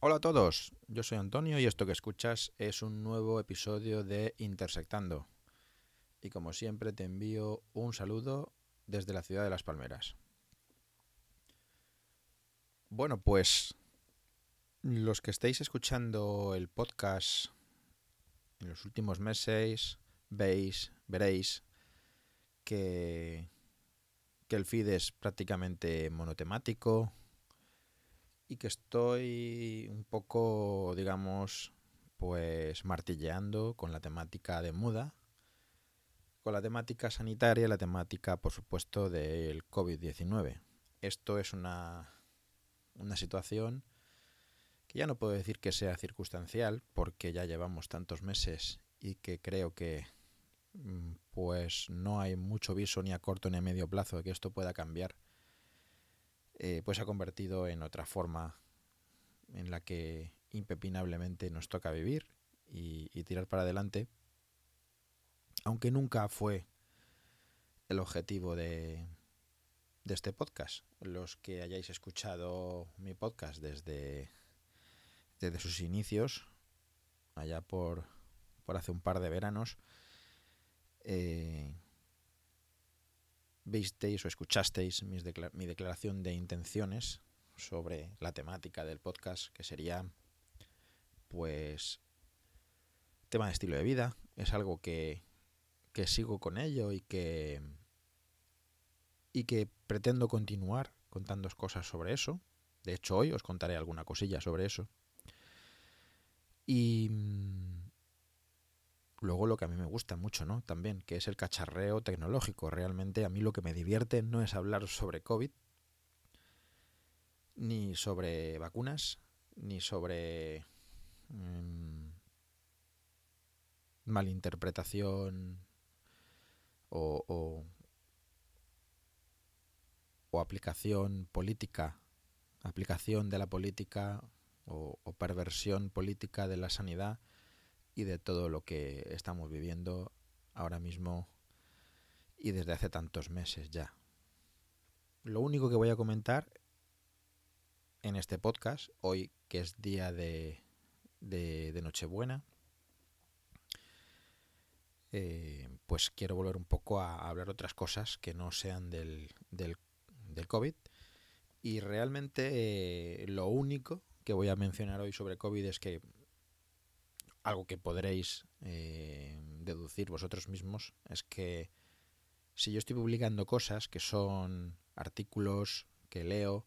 Hola a todos, yo soy Antonio y esto que escuchas es un nuevo episodio de Intersectando. Y como siempre te envío un saludo desde la ciudad de Las Palmeras. Bueno, pues los que estéis escuchando el podcast en los últimos meses veis, veréis que, que el feed es prácticamente monotemático, y que estoy un poco, digamos, pues martilleando con la temática de muda, con la temática sanitaria y la temática, por supuesto, del COVID-19. Esto es una, una situación que ya no puedo decir que sea circunstancial, porque ya llevamos tantos meses y que creo que mm, pues no hay mucho viso ni a corto ni a medio plazo de que esto pueda cambiar eh, pues ha convertido en otra forma en la que impepinablemente nos toca vivir y, tirar para adelante, aunque nunca fue el objetivo de, de este podcast. Los que hayáis escuchado mi podcast desde, desde sus inicios, allá por, por hace un par de veranos, eh, visteis o escuchasteis mi declaración de intenciones sobre la temática del podcast, que sería, pues, tema de estilo de vida. Es algo que, que sigo con ello y que, y que pretendo continuar contando cosas sobre eso. De hecho, hoy os contaré alguna cosilla sobre eso. Y luego lo que a mí me gusta mucho, ¿no? También, que es el cacharreo tecnológico. Realmente a mí lo que me divierte no es hablar sobre COVID, ni sobre vacunas, ni sobre mm, malinterpretación o, o, o, aplicación política, aplicación de la política o perversión política de la sanidad y de todo lo que estamos viviendo ahora mismo y desde hace tantos meses ya. Lo único que voy a comentar en este podcast, hoy que es día de, de, Nochebuena, eh, pues quiero volver un poco a hablar otras cosas que no sean del, del, COVID. Y realmente eh, lo único que voy a mencionar hoy sobre COVID es que algo que podréis eh, deducir vosotros mismos es que si yo estoy publicando cosas que son artículos que leo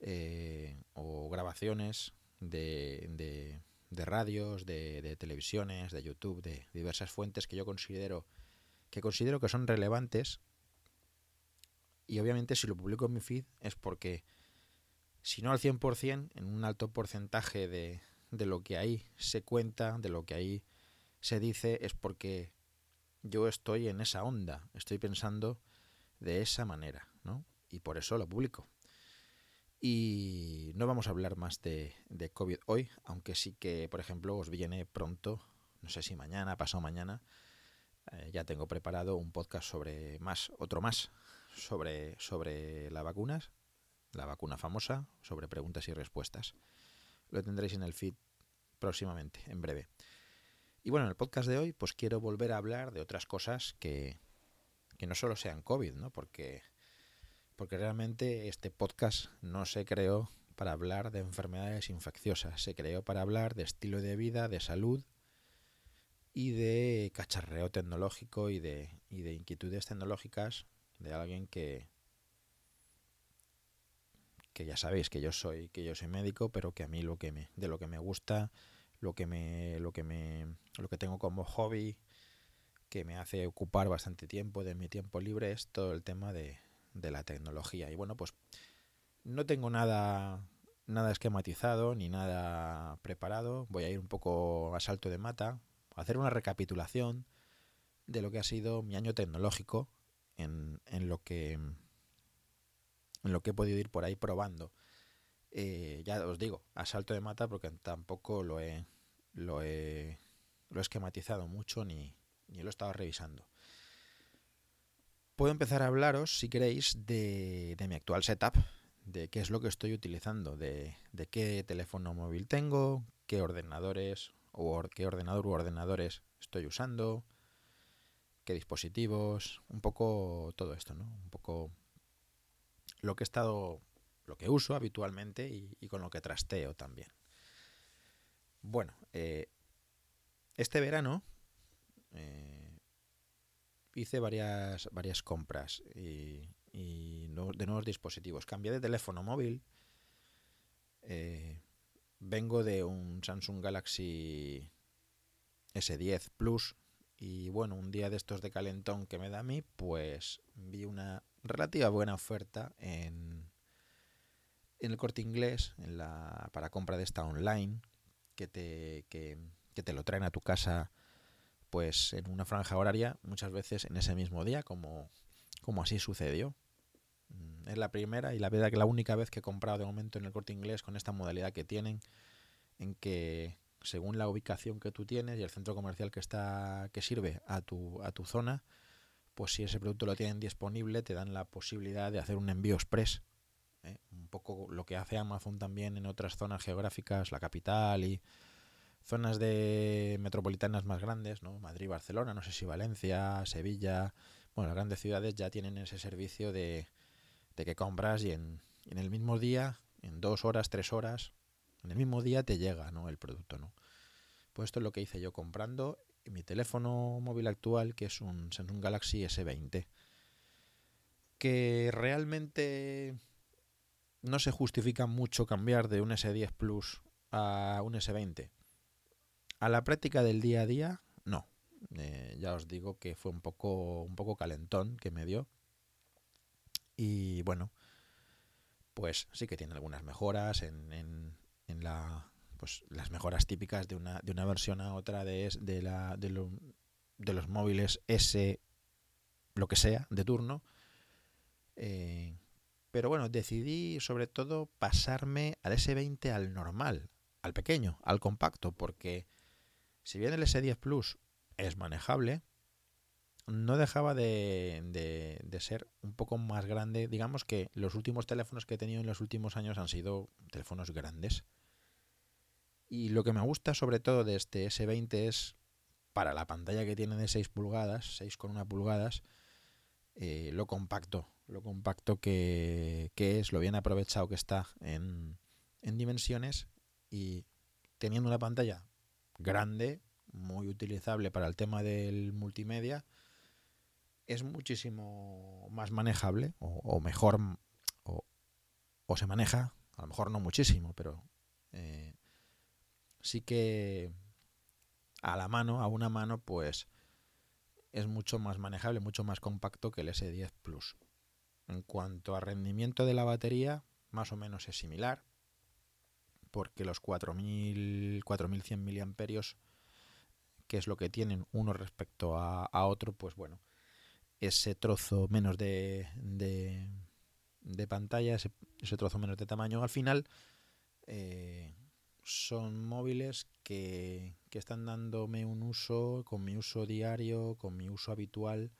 eh, o grabaciones de, de, radios, de, de, televisiones, de YouTube, de diversas fuentes que yo considero que considero que son relevantes y obviamente si lo publico en mi feed es porque si no al 100%, en un alto porcentaje de, de lo que ahí se cuenta, de lo que ahí se dice, es porque yo estoy en esa onda, estoy pensando de esa manera, ¿no? Y por eso lo publico. Y no vamos a hablar más de, COVID hoy, aunque sí que, por ejemplo, os viene pronto, no sé si mañana, pasado mañana, eh, ya tengo preparado un podcast sobre más, otro más, sobre, sobre las vacunas, la vacuna famosa, sobre preguntas y respuestas. Lo tendréis en el feed próximamente, en breve. Y bueno, en el podcast de hoy, pues quiero volver a hablar de otras cosas que, que no solo sean COVID, ¿no? Porque, porque realmente este podcast no se creó para hablar de enfermedades infecciosas, se creó para hablar de estilo de vida, de salud y de cacharreo tecnológico y de, y de inquietudes tecnológicas de alguien que, que ya sabéis que yo soy que yo soy médico, pero que a mí lo que me de lo que me gusta, lo que me lo que me lo que tengo como hobby que me hace ocupar bastante tiempo de mi tiempo libre es todo el tema de, de la tecnología. Y bueno, pues no tengo nada nada esquematizado ni nada preparado. Voy a ir un poco a salto de mata, hacer una recapitulación de lo que ha sido mi año tecnológico en, en lo que en lo que he podido ir por ahí probando. Eh, ya os digo, a salto de mata porque tampoco lo he, lo he, lo he esquematizado mucho ni, ni lo he estado revisando. Puedo empezar a hablaros, si queréis, de, de mi actual setup, de qué es lo que estoy utilizando, de, de qué teléfono móvil tengo, qué ordenadores o qué ordenador u ordenadores estoy usando, qué dispositivos, un poco todo esto, ¿no? Un poco lo que he estado, lo que uso habitualmente y, con lo que trasteo también. Bueno, eh, este verano eh, hice varias, varias compras y, de nuevos dispositivos. Cambié de teléfono móvil. Eh, vengo de un Samsung Galaxy S10 Plus y bueno, un día de estos de calentón que me da a mí, pues vi una relativa buena oferta en, en el corte inglés en la, para compra de esta online que te, que, que te lo traen a tu casa pues en una franja horaria muchas veces en ese mismo día como, como así sucedió. Mm, es la primera y la verdad que la única vez que he comprado de momento en el corte inglés con esta modalidad que tienen en que según la ubicación que tú tienes y el centro comercial que está que sirve a tu, a tu zona, pues si ese producto lo tienen disponible, te dan la posibilidad de hacer un envío express. ¿eh? Un poco lo que hace Amazon también en otras zonas geográficas, la capital y zonas de metropolitanas más grandes, ¿no? Madrid, Barcelona, no sé si Valencia, Sevilla, bueno, las grandes ciudades ya tienen ese servicio de, de que compras y en, en el mismo día, en dos horas, tres horas, en el mismo día te llega ¿no? el producto. ¿no? Pues esto es lo que hice yo comprando mi teléfono móvil actual, que es un Galaxy S20. Que realmente no se justifica mucho cambiar de un S10 Plus a un S20. A la práctica del día a día, no. Eh, ya os digo que fue un poco, un poco calentón que me dio. Y bueno, pues sí que tiene algunas mejoras en, en la pues las mejoras típicas de una, de una versión a otra de, de, la, de, los móviles S lo que sea de turno eh, pero bueno decidí sobre todo pasarme al S20 al normal al pequeño al compacto porque si bien el S10 Plus es manejable no dejaba de, de, de, ser un poco más grande. Digamos que los últimos teléfonos que he tenido en los últimos años han sido teléfonos grandes. Y lo que me gusta sobre todo de este S20 es, para la pantalla que tiene de 6 pulgadas, 6,1 pulgadas, eh, lo compacto, lo compacto que, es, lo bien aprovechado que está en, en dimensiones y teniendo una pantalla grande, muy utilizable para el tema del multimedia, es muchísimo más manejable o, mejor o, o, se maneja, a lo mejor no muchísimo, pero eh, sí que a la mano, a una mano, pues es mucho más manejable, mucho más compacto que el S10 Plus. En cuanto a rendimiento de la batería, más o menos es similar, porque los 4000, 4100 miliamperios, que es lo que tienen uno respecto a, otro, pues bueno, ese trozo menos de, de, pantalla, ese, trozo menos de tamaño, al final eh, son móviles que, están dándome un uso, con mi uso diario, con mi uso habitual,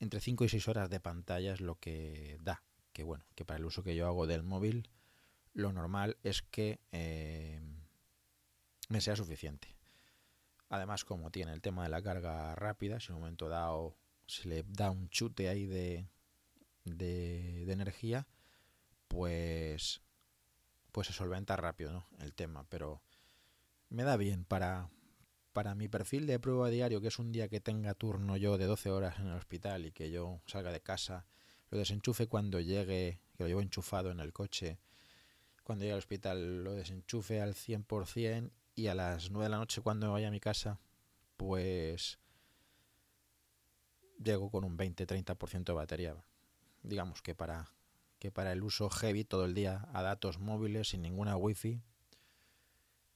entre 5 y 6 horas de pantalla es lo que da. Que bueno, que para el uso que yo hago del móvil, lo normal es que eh, me sea suficiente. Además, como tiene el tema de la carga rápida, si en un momento dado se le da un chute ahí de, de, de energía, pues pues se solventa rápido ¿no? el tema, pero me da bien para, para mi perfil de prueba diario, que es un día que tenga turno yo de 12 horas en el hospital y que yo salga de casa, lo desenchufe cuando llegue, que lo llevo enchufado en el coche, cuando llegue al hospital lo desenchufe al 100% y a las 9 de la noche cuando vaya a mi casa, pues llego con un 20-30% de batería. Digamos que para que para el uso heavy todo el día a datos móviles sin ninguna wifi,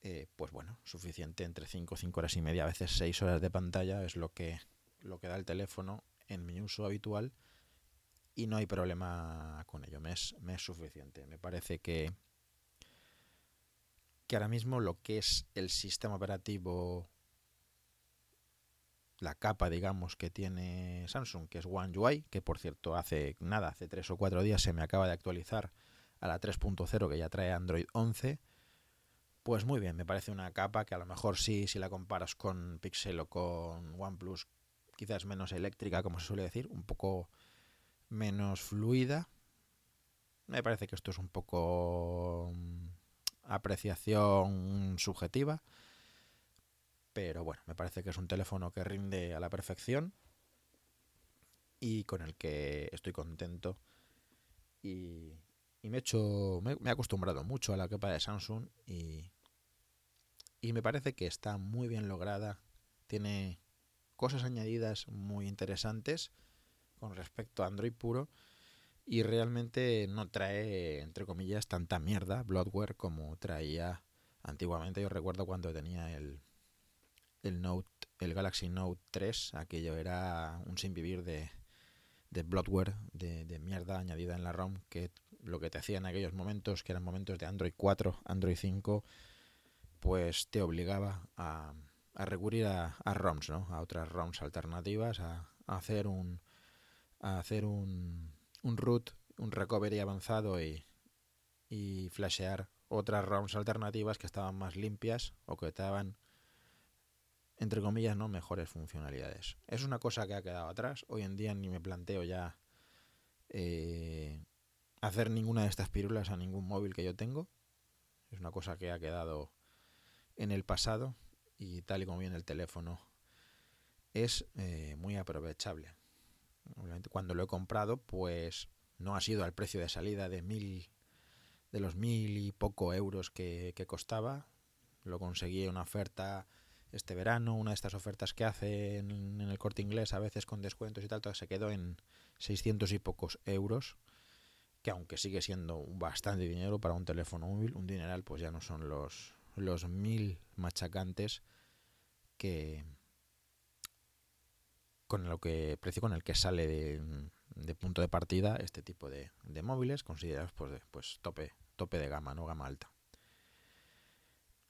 eh, pues bueno, suficiente entre 5, 5 horas y media, a veces 6 horas de pantalla es lo que, lo que da el teléfono en mi uso habitual y no hay problema con ello, me es, me es suficiente. Me parece que, que ahora mismo lo que es el sistema operativo la capa, digamos, que tiene Samsung, que es One UI, que por cierto hace nada, hace tres o cuatro días se me acaba de actualizar a la 3.0 que ya trae Android 11, pues muy bien, me parece una capa que a lo mejor sí, si la comparas con Pixel o con OnePlus, quizás menos eléctrica, como se suele decir, un poco menos fluida. Me parece que esto es un poco mm, apreciación subjetiva. Pero bueno, me parece que es un teléfono que rinde a la perfección y con el que estoy contento. Y, me he hecho. Me, he acostumbrado mucho a la capa de Samsung y. Y me parece que está muy bien lograda. Tiene cosas añadidas muy interesantes con respecto a Android puro. Y realmente no trae, entre comillas, tanta mierda, Bloodware, como traía antiguamente. Yo recuerdo cuando tenía el, el Note, el Galaxy Note 3, aquello era un sin vivir de, de bloatware, de, mierda añadida en la ROM, que lo que te hacía en aquellos momentos, que eran momentos de Android 4, Android 5, pues te obligaba a, a recurrir a, ROMs, ¿no? A otras ROMs alternativas, a, hacer un a hacer un, un root, un recovery avanzado y, y flashear otras ROMs alternativas que estaban más limpias o que estaban entre comillas, no mejores funcionalidades. Es una cosa que ha quedado atrás. Hoy en día ni me planteo ya eh, hacer ninguna de estas pirulas a ningún móvil que yo tengo. Es una cosa que ha quedado en el pasado y tal y como viene el teléfono es eh, muy aprovechable. Obviamente cuando lo he comprado pues no ha sido al precio de salida de mil de los mil y poco euros que, que costaba. Lo conseguí en una oferta este verano, una de estas ofertas que hace en, el corte inglés, a veces con descuentos y tal, todo se quedó en 600 y pocos euros, que aunque sigue siendo bastante dinero para un teléfono móvil, un dineral, pues ya no son los, los mil machacantes que con lo que precio con el que sale de, punto de partida este tipo de, de móviles considerados pues, pues tope tope de gama no gama alta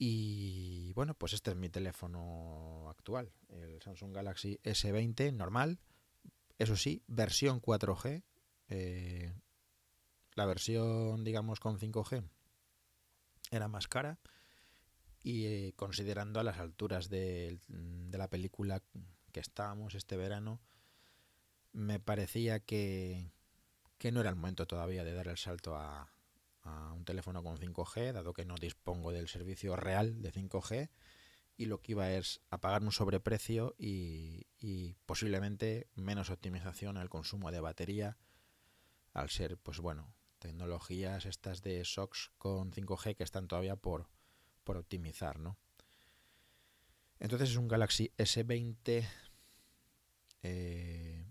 y bueno, pues este es mi teléfono actual, el Samsung Galaxy S20 normal. Eso sí, versión 4G. Eh, la versión, digamos, con 5G era más cara. Y eh, considerando a las alturas de, de, la película que estábamos este verano, me parecía que, que no era el momento todavía de dar el salto a, a un teléfono con 5G, dado que no dispongo del servicio real de 5G, y lo que iba es a pagar un sobreprecio y, posiblemente menos optimización al consumo de batería, al ser, pues bueno, tecnologías estas de SOX con 5G que están todavía por, por optimizar, ¿no? Entonces es un Galaxy S20 eh,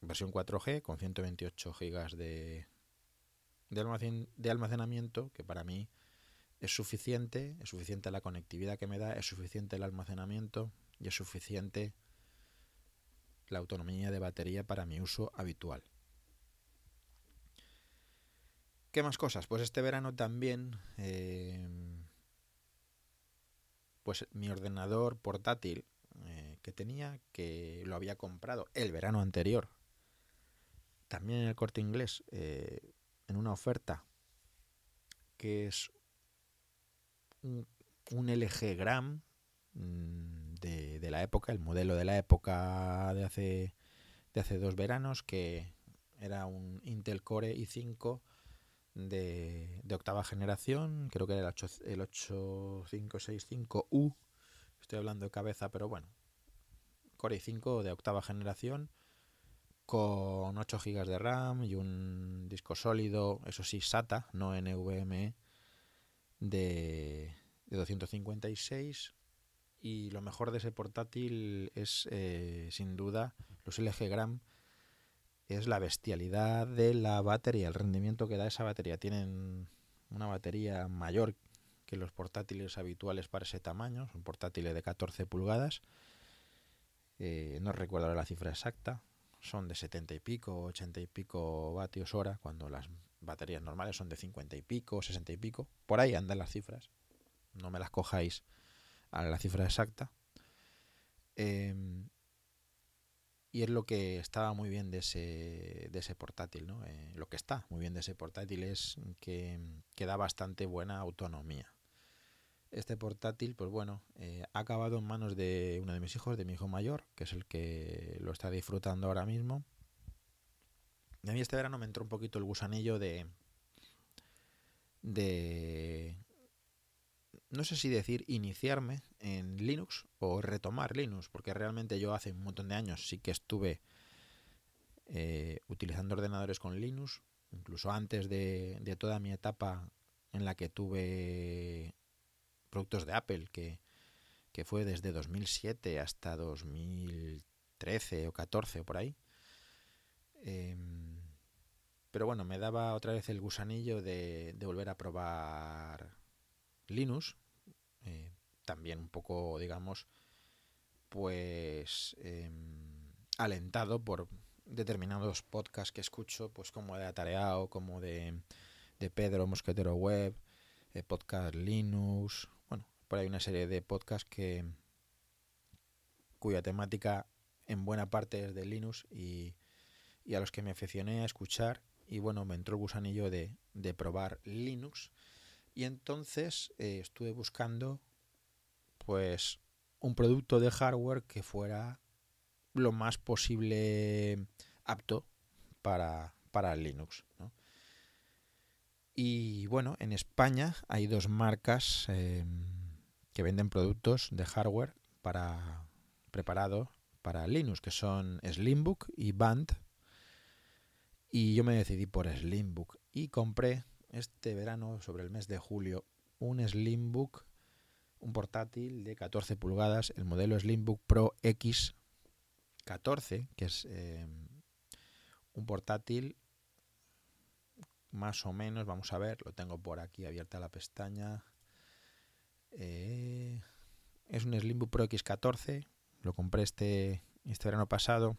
versión 4G con 128 GB de, de, almacenamiento que para mí es suficiente, es suficiente la conectividad que me da, es suficiente el almacenamiento y es suficiente la autonomía de batería para mi uso habitual. ¿Qué más cosas? Pues este verano también, eh, pues mi ordenador portátil eh, que tenía, que lo había comprado el verano anterior, también en el corte inglés, eh, en una oferta que es un, LG Gram mm, de, la época, el modelo de la época de hace, de hace dos veranos, que era un Intel Core i5 de, de octava generación, creo que era el, el 8565U, estoy hablando de cabeza, pero bueno, Core i5 de octava generación con 8 GB de RAM y un disco sólido, eso sí, SATA, no NVMe, de, de 256. Y lo mejor de ese portátil es, eh, sin duda, los LG Gram, es la bestialidad de la batería, el rendimiento que da esa batería. Tienen una batería mayor que los portátiles habituales para ese tamaño, son portátiles de 14 pulgadas. Eh, no recuerdo la cifra exacta, son de 70 y pico, 80 y pico vatios hora, cuando las baterías normales son de 50 y pico, 60 y pico. Por ahí andan las cifras. No me las cojáis a la cifra exacta. Em, y es lo que estaba muy bien de ese, de ese portátil, ¿no? Eh, lo que está muy bien de ese portátil es que, que da bastante buena autonomía. Este portátil, pues bueno, eh, ha acabado en manos de uno de mis hijos, de mi hijo mayor, que es el que lo está disfrutando ahora mismo. Y a mí este verano me entró un poquito el gusanillo de. de. no sé si decir iniciarme en Linux o retomar Linux, porque realmente yo hace un montón de años sí que estuve eh, utilizando ordenadores con Linux, incluso antes de, de toda mi etapa en la que tuve productos de Apple, que, fue desde 2007 hasta 2013 o 14 o por ahí. Em, pero bueno, me daba otra vez el gusanillo de, volver a probar Linux. Eh, también un poco, digamos, pues em, alentado por determinados podcasts que escucho, pues como de Atareado, como de, de Pedro Mosquetero Web, eh, podcast Linux, hay una serie de podcasts que cuya temática en buena parte es de Linux y, a los que me aficioné a escuchar y bueno, me entró el gusanillo de, de probar Linux y entonces eh, estuve buscando pues un producto de hardware que fuera lo más posible apto para, para Linux. Y bueno, en España hay dos marcas em, que venden productos de hardware para preparado para Linux, que son Slimbook y Band. Y yo me decidí por Slimbook y compré este verano, sobre el mes de julio, un Slimbook, un portátil de 14 pulgadas, el modelo Slimbook Pro X 14, que es eh, un portátil más o menos, vamos a ver, lo tengo por aquí abierta la pestaña, eh, es un Slimbook Pro X14. Lo compré este, este verano pasado.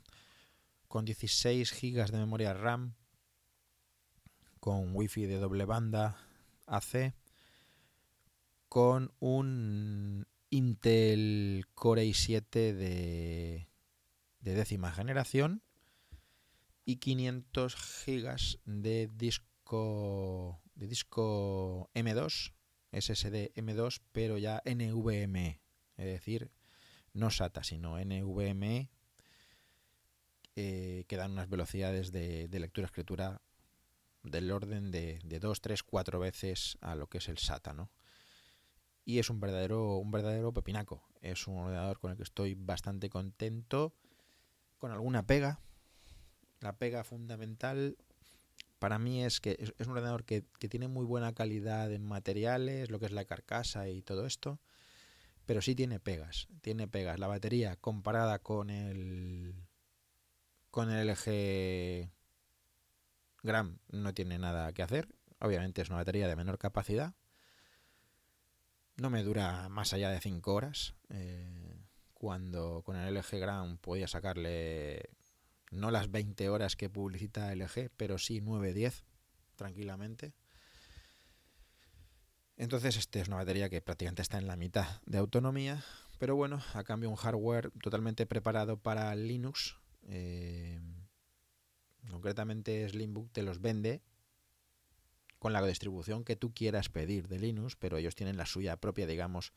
Con 16 GB de memoria RAM. Con Wi-Fi de doble banda AC. Con un Intel Core i7 de, de décima generación. Y 500 GB de disco de disco M2 SSD M2, pero ya NVMe, es decir, no SATA, sino NVMe, eh, que dan unas velocidades de, lectura-escritura del orden de, de 2, 3, 4 veces a lo que es el SATA, ¿no? Y es un verdadero, un verdadero pepinaco. Es un ordenador con el que estoy bastante contento, con alguna pega. La pega fundamental para mí es que es, un ordenador que, tiene muy buena calidad en materiales, lo que es la carcasa y todo esto, pero sí tiene pegas, tiene pegas. La batería comparada con el con el LG Gram no tiene nada que hacer. Obviamente es una batería de menor capacidad. No me dura más allá de 5 horas. Eh, cuando con el LG Gram podía sacarle no las 20 horas que publicita LG, pero sí 9-10 tranquilamente. Entonces, este es una batería que prácticamente está en la mitad de autonomía, pero bueno, a cambio un hardware totalmente preparado para Linux. Eh, concretamente Slimbook te los vende con la distribución que tú quieras pedir de Linux, pero ellos tienen la suya propia, digamos,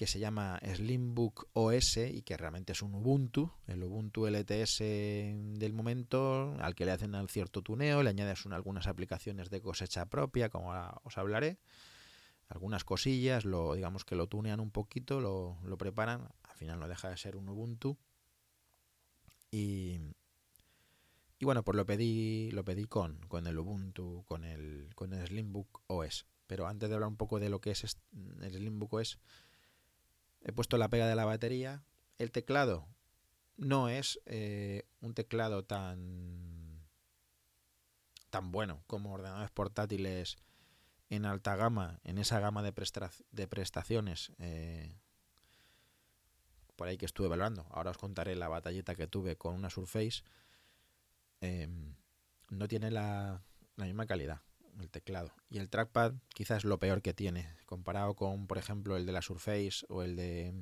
que se llama Slimbook OS y que realmente es un Ubuntu, el Ubuntu LTS del momento, al que le hacen un cierto tuneo, le añades algunas aplicaciones de cosecha propia, como os hablaré, algunas cosillas, lo digamos que lo tunean un poquito, lo, preparan, al final no deja de ser un Ubuntu. Y, y bueno, pues lo pedí, lo pedí con, con el Ubuntu, con el, con el Slimbook OS. Pero antes de hablar un poco de lo que es el Slimbook OS, he puesto la pega de la batería. El teclado no es eh, un teclado tan, tan bueno como ordenadores portátiles en alta gama, en esa gama de, prestaciones eh, por ahí que estuve evaluando. Ahora os contaré la batallita que tuve con una Surface. Em, no tiene la, la misma calidad el teclado. Y el trackpad quizás es lo peor que tiene, comparado con, por ejemplo, el de la Surface o el de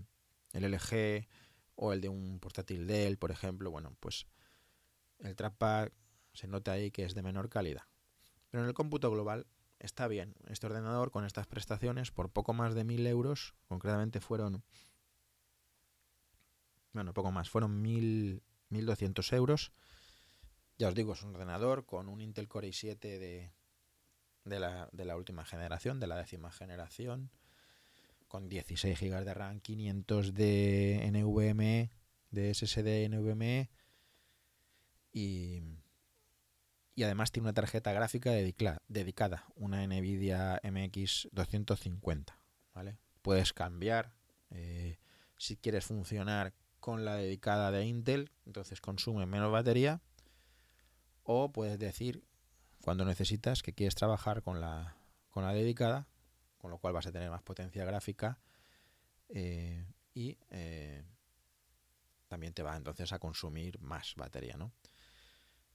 el LG o el de un portátil Dell, por ejemplo, bueno, pues el trackpad se nota ahí que es de menor calidad. Pero en el cómputo global está bien. Este ordenador con estas prestaciones, por poco más de 1000 euros, concretamente fueron. Bueno, poco más, fueron 1000, 1200 euros. Ya os digo, es un ordenador con un Intel Core i7 de, de, la, de la última generación, de la décima generación, con 16 GB de RAM, 500 de NVMe, de SSD NVMe y y además tiene una tarjeta gráfica dedicada, una NVIDIA MX 250. ¿vale? Puedes cambiar eh, si quieres funcionar con la dedicada de Intel, entonces consume menos batería, o puedes decir cuando necesitas que quieres trabajar con la, con la dedicada, con lo cual vas a tener más potencia gráfica eh, y eh, también te va entonces a consumir más batería, ¿no?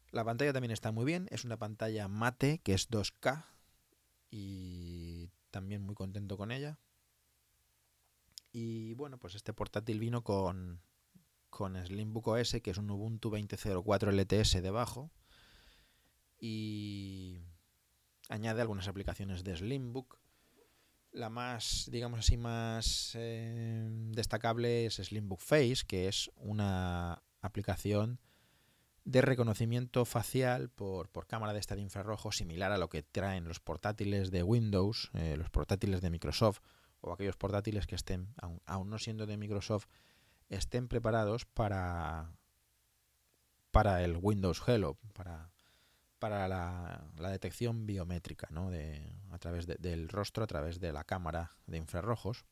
La pantalla también está muy bien, es una pantalla mate que es 2K y también muy contento con ella. Y bueno, pues este portátil vino con, con Slimbook OS, que es un Ubuntu 20.04 LTS debajo. Y añade algunas aplicaciones de Slimbook. La más, digamos así, más eh, destacable es Slimbook Face, que es una aplicación de reconocimiento facial por, cámara de esta de infrarrojo, similar a lo que traen los portátiles de Windows, eh, los portátiles de Microsoft o aquellos portátiles que estén, aún, no siendo de Microsoft, estén preparados para, para el Windows Hello, para, para la, detección biométrica ¿no? de, a través del rostro, a través de la cámara de infrarrojos.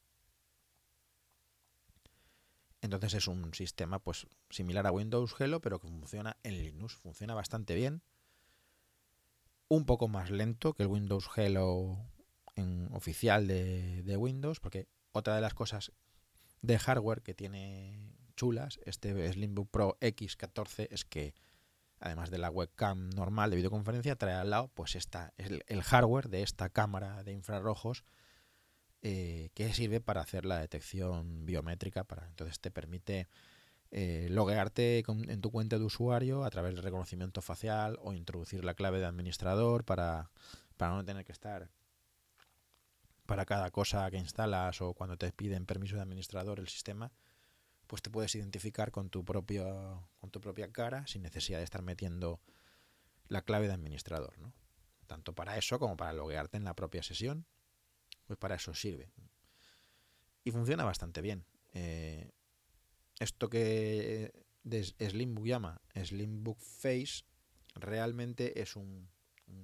Entonces es un sistema pues similar a Windows Hello, pero que funciona en Linux. Funciona bastante bien. Un poco más lento que el Windows Hello oficial de, de Windows, porque otra de las cosas de hardware que tiene chulas este Slimbook Pro X14 es que además de la webcam normal de videoconferencia trae al lado pues esta el, el hardware de esta cámara de infrarrojos eh, que sirve para hacer la detección biométrica. Para, entonces te permite eh, loguearte en tu cuenta de usuario a través del reconocimiento facial o introducir la clave de administrador para, para no tener que estar para cada cosa que instalas o cuando te piden permiso de administrador el sistema, pues te puedes identificar con tu propio con tu propia cara sin necesidad de estar metiendo la clave de administrador. Tanto para eso como para loguearte en la propia sesión pues para eso sirve. Y funciona bastante bien. Eh, esto que de Slimbook llama Slimbook Face realmente es un,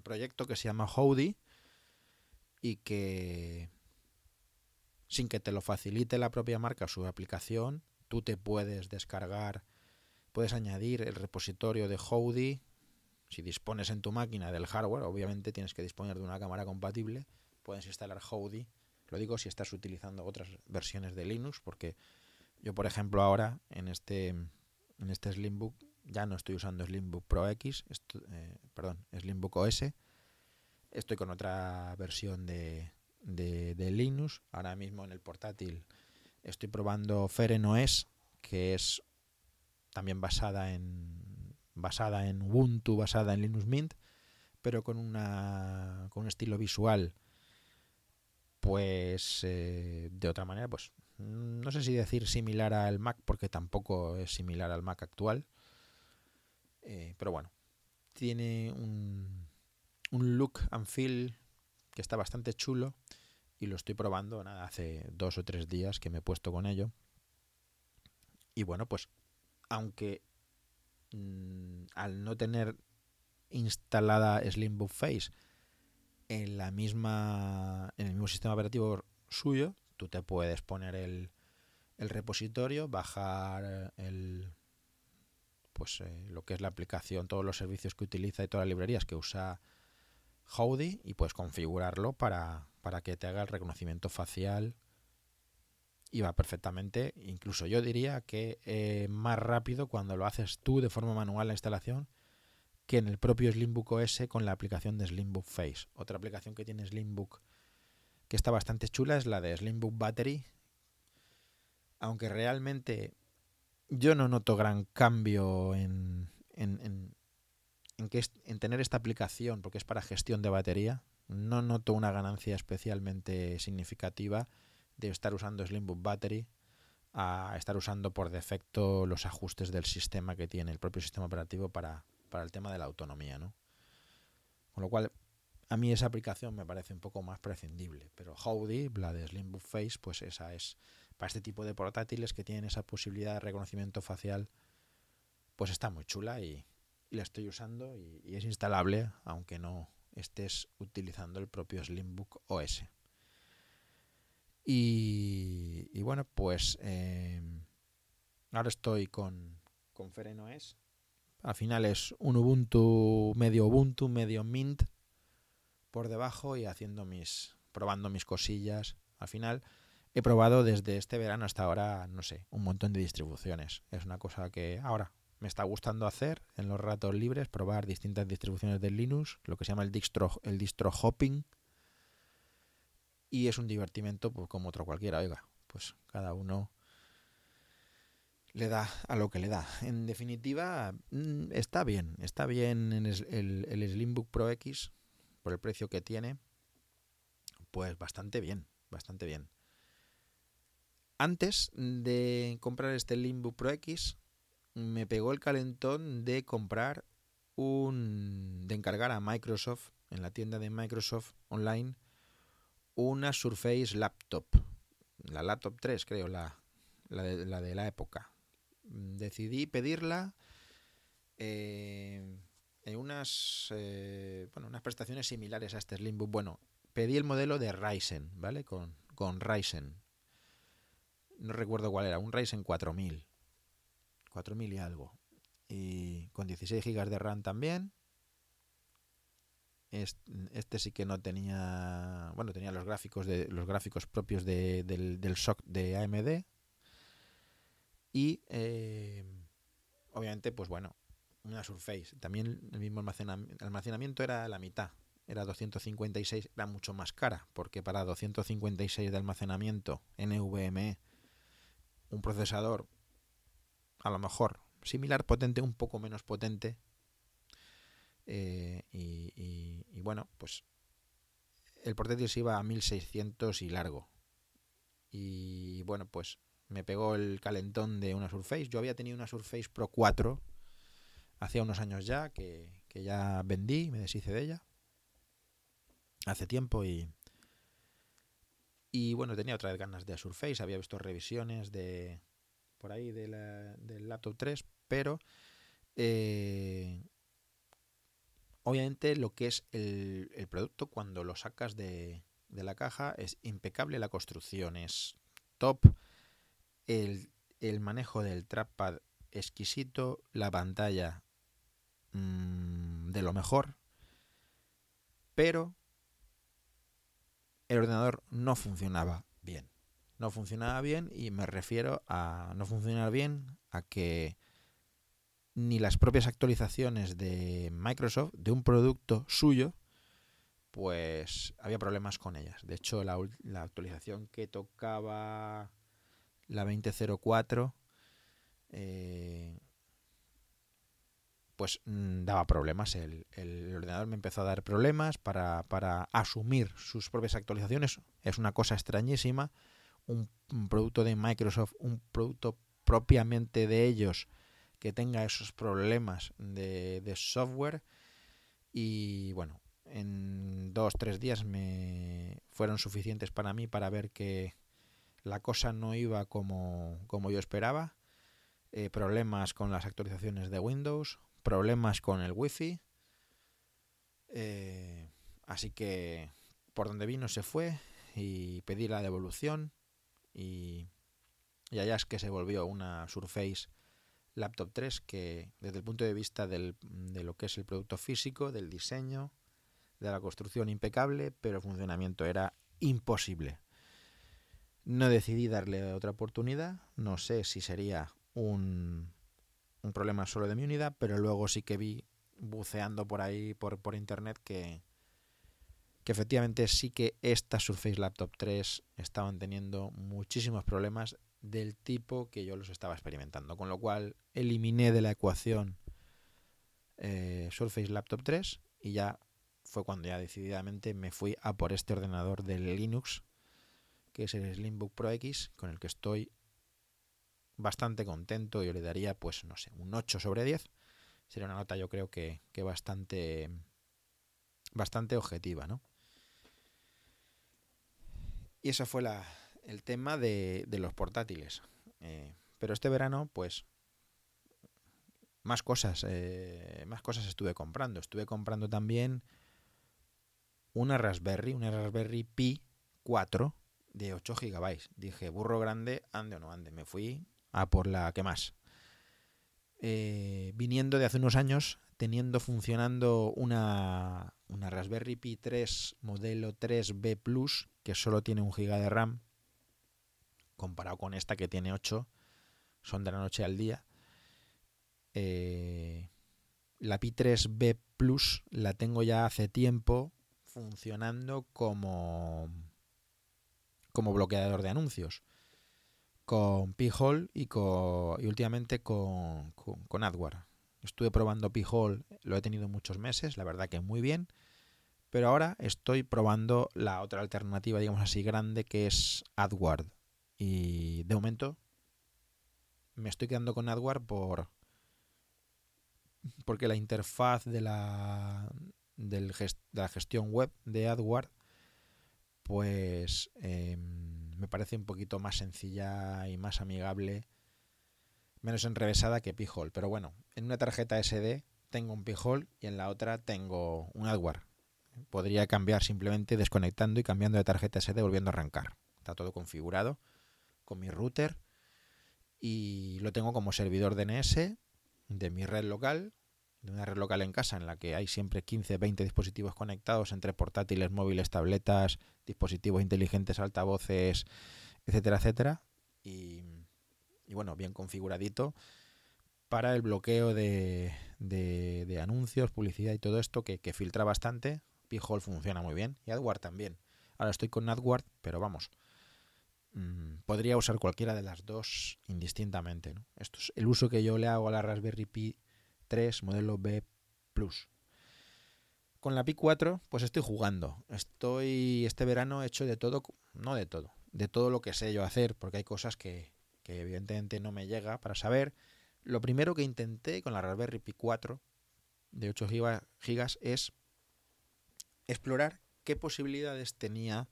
proyecto que se llama Howdy y que sin que te lo facilite la propia marca su aplicación, tú te puedes descargar, puedes añadir el repositorio de Howdy. Si dispones en tu máquina del hardware, obviamente tienes que disponer de una cámara compatible puedes instalar Howdy. Lo digo si estás utilizando otras versiones de Linux, porque yo, por ejemplo, ahora en este, en este Slimbook ya no estoy usando Slimbook Pro X, eh, perdón, Slimbook OS. Estoy con otra versión de, de, Linux. Ahora mismo en el portátil estoy probando FerenOS, que es también basada en basada en Ubuntu, basada en Linux Mint, pero con una con un estilo visual pues eh, de otra manera, pues no sé si decir similar al Mac, porque tampoco es similar al Mac actual. Eh, pero bueno, tiene un, un look and feel que está bastante chulo y lo estoy probando nada, hace dos o tres días que me he puesto con ello. Y bueno, pues aunque mm, al no tener instalada Slimbook Face en la misma en el mismo sistema operativo suyo tú te puedes poner el, el repositorio bajar el pues eh, lo que es la aplicación todos los servicios que utiliza y todas las librerías que usa Howdy y puedes configurarlo para, para que te haga el reconocimiento facial y va perfectamente incluso yo diría que eh, más rápido cuando lo haces tú de forma manual la instalación que en el propio Slimbook OS con la aplicación de Slimbook Face. Otra aplicación que tiene Slimbook que está bastante chula es la de Slimbook Battery, aunque realmente yo no noto gran cambio en, en, en, que en tener esta aplicación, porque es para gestión de batería. No noto una ganancia especialmente significativa de estar usando Slimbook Battery a estar usando por defecto los ajustes del sistema que tiene el propio sistema operativo para, para el tema de la autonomía, ¿no? Con lo cual, a mí esa aplicación me parece un poco más prescindible, pero Howdy, la de Slimbook Face, pues esa es para este tipo de portátiles que tienen esa posibilidad de reconocimiento facial, pues está muy chula y, la estoy usando y, es instalable, aunque no estés utilizando el propio Slimbook OS. Y, bueno, pues eh, ahora estoy con, con FerenOS. Al final es un Ubuntu, medio Ubuntu, medio Mint por debajo y haciendo mis, probando mis cosillas. Al final he probado desde este verano hasta ahora, no sé, un montón de distribuciones. Es una cosa que ahora me está gustando hacer en los ratos libres, probar distintas distribuciones de Linux, lo que se llama el distro, el distro hopping. Y es un divertimento pues, como otro cualquiera, oiga, pues cada uno le da a lo que le da. En definitiva, mm, está bien, está bien en el, el Slimbook Pro X, por el precio que tiene, pues bastante bien, bastante bien. Antes de comprar este Slimbook Pro X, me pegó el calentón de comprar un. de encargar a Microsoft, en la tienda de Microsoft online, una Surface Laptop. La Laptop 3, creo, la, la, de, la época. Decidí pedirla eh, en unas, eh, bueno, unas prestaciones similares a este Slimbook. Bueno, pedí el modelo de Ryzen, ¿vale? Con, con Ryzen. No recuerdo cuál era, un Ryzen 4000 4000 y algo. Y con 16 GB de RAM también. Este, sí que no tenía. Bueno, tenía los gráficos de los gráficos propios de, del, del SOC de AMD. Y eh, obviamente, pues bueno, una Surface. También el mismo almacenamiento era la mitad. Era 256, era mucho más cara, porque para 256 de almacenamiento NVMe, un procesador a lo mejor similar, potente, un poco menos potente. Eh, y, bueno, pues el portátil se iba a 1600 y largo. Y bueno, pues me pegó el calentón de una Surface. Yo había tenido una Surface Pro 4 hacía unos años ya, que, que ya vendí, me deshice de ella. Hace tiempo y... Y bueno, tenía otras ganas de Surface, había visto revisiones de, por ahí del laptop 3, pero eh, obviamente lo que es el, producto cuando lo sacas de, de, la caja es impecable la construcción, es top, el, el manejo del trackpad exquisito, la pantalla mmm, de lo mejor, pero el ordenador no funcionaba no funcionaba bien y me refiero a no funcionar bien a que ni las propias actualizaciones de Microsoft de un producto suyo pues había problemas con ellas. De hecho, la, actualización que tocaba la 2004 eh, pues mm, daba problemas. El, el, ordenador me empezó a dar problemas para, para asumir sus propias actualizaciones. Es una cosa extrañísima un, producto de Microsoft, un producto propiamente de ellos que tenga esos problemas de, software y bueno, en dos, tres días me fueron suficientes para mí para ver que la cosa no iba como, como yo esperaba. Eh, problemas con las actualizaciones de Windows, problemas con el Wi-Fi. Eh, así que por donde vino se fue y pedí la devolución y, allá es que se volvió una Surface Laptop 3 que desde el punto de vista de lo que es el producto físico, del diseño, de la construcción impecable, pero el funcionamiento era imposible. No decidí darle otra oportunidad, no sé si sería un, un problema solo de mi unidad, pero luego sí que vi buceando por ahí por, por internet que, que efectivamente sí que esta Surface Laptop 3 estaban teniendo muchísimos problemas del tipo que yo los estaba experimentando. Con lo cual eliminé de la ecuación eh, Surface Laptop 3 y ya fue cuando ya decididamente me fui a por este ordenador de Linux, que es el Slimbook Pro X, con el que estoy bastante contento. Yo le daría, pues, no sé, un 8 sobre 10. Sería una nota, yo creo que, que bastante, bastante objetiva, ¿no? Y eso fue la, el tema de, de los portátiles. Eh, pero este verano, pues, más cosas, eh, más cosas estuve comprando. Estuve comprando también una Raspberry, una Raspberry Pi 4 de 8 GB. Dije, burro grande, ande o no ande. Me fui a por la que más. Eh, viniendo de hace unos años, teniendo funcionando una, una Raspberry Pi 3 modelo 3B Plus, que solo tiene un GB de RAM, comparado con esta que tiene 8, son de la noche al día. Eh, la Pi 3B Plus la tengo ya hace tiempo funcionando como, como bloqueador de anuncios con P-Hole y, con, y últimamente con, con, AdWord. Estuve probando P-Hole, lo he tenido muchos meses, la verdad que muy bien, pero ahora estoy probando la otra alternativa, digamos así, grande, que es AdWord. Y de momento me estoy quedando con AdWord por porque la interfaz de la, de la gestión web de AdWord pues em, me parece un poquito más sencilla y más amigable, menos enrevesada que Pijol. Pero bueno, en una tarjeta SD tengo un Pijol y en la otra tengo un AdWord. Podría cambiar simplemente desconectando y cambiando de tarjeta SD volviendo a arrancar. Está todo configurado con mi router y lo tengo como servidor DNS de mi red local de una red local en casa en la que hay siempre 15, 20 dispositivos conectados entre portátiles, móviles, tabletas, dispositivos inteligentes, altavoces, etcétera, etcétera. Y, bueno, bien configuradito para el bloqueo de, anuncios, publicidad y todo esto que, filtra bastante. P-Hole funciona muy bien y AdWord también. Ahora estoy con AdWord, pero vamos, mm, podría usar cualquiera de las dos indistintamente. Esto es el uso que yo le hago a la Raspberry Pi 3 modelo B Plus. Con la Pi 4 pues estoy jugando. Estoy este verano hecho de todo, no de todo, de todo lo que sé yo hacer, porque hay cosas que, que evidentemente no me llega para saber. Lo primero que intenté con la Raspberry Pi 4 de 8 GB es explorar qué posibilidades tenía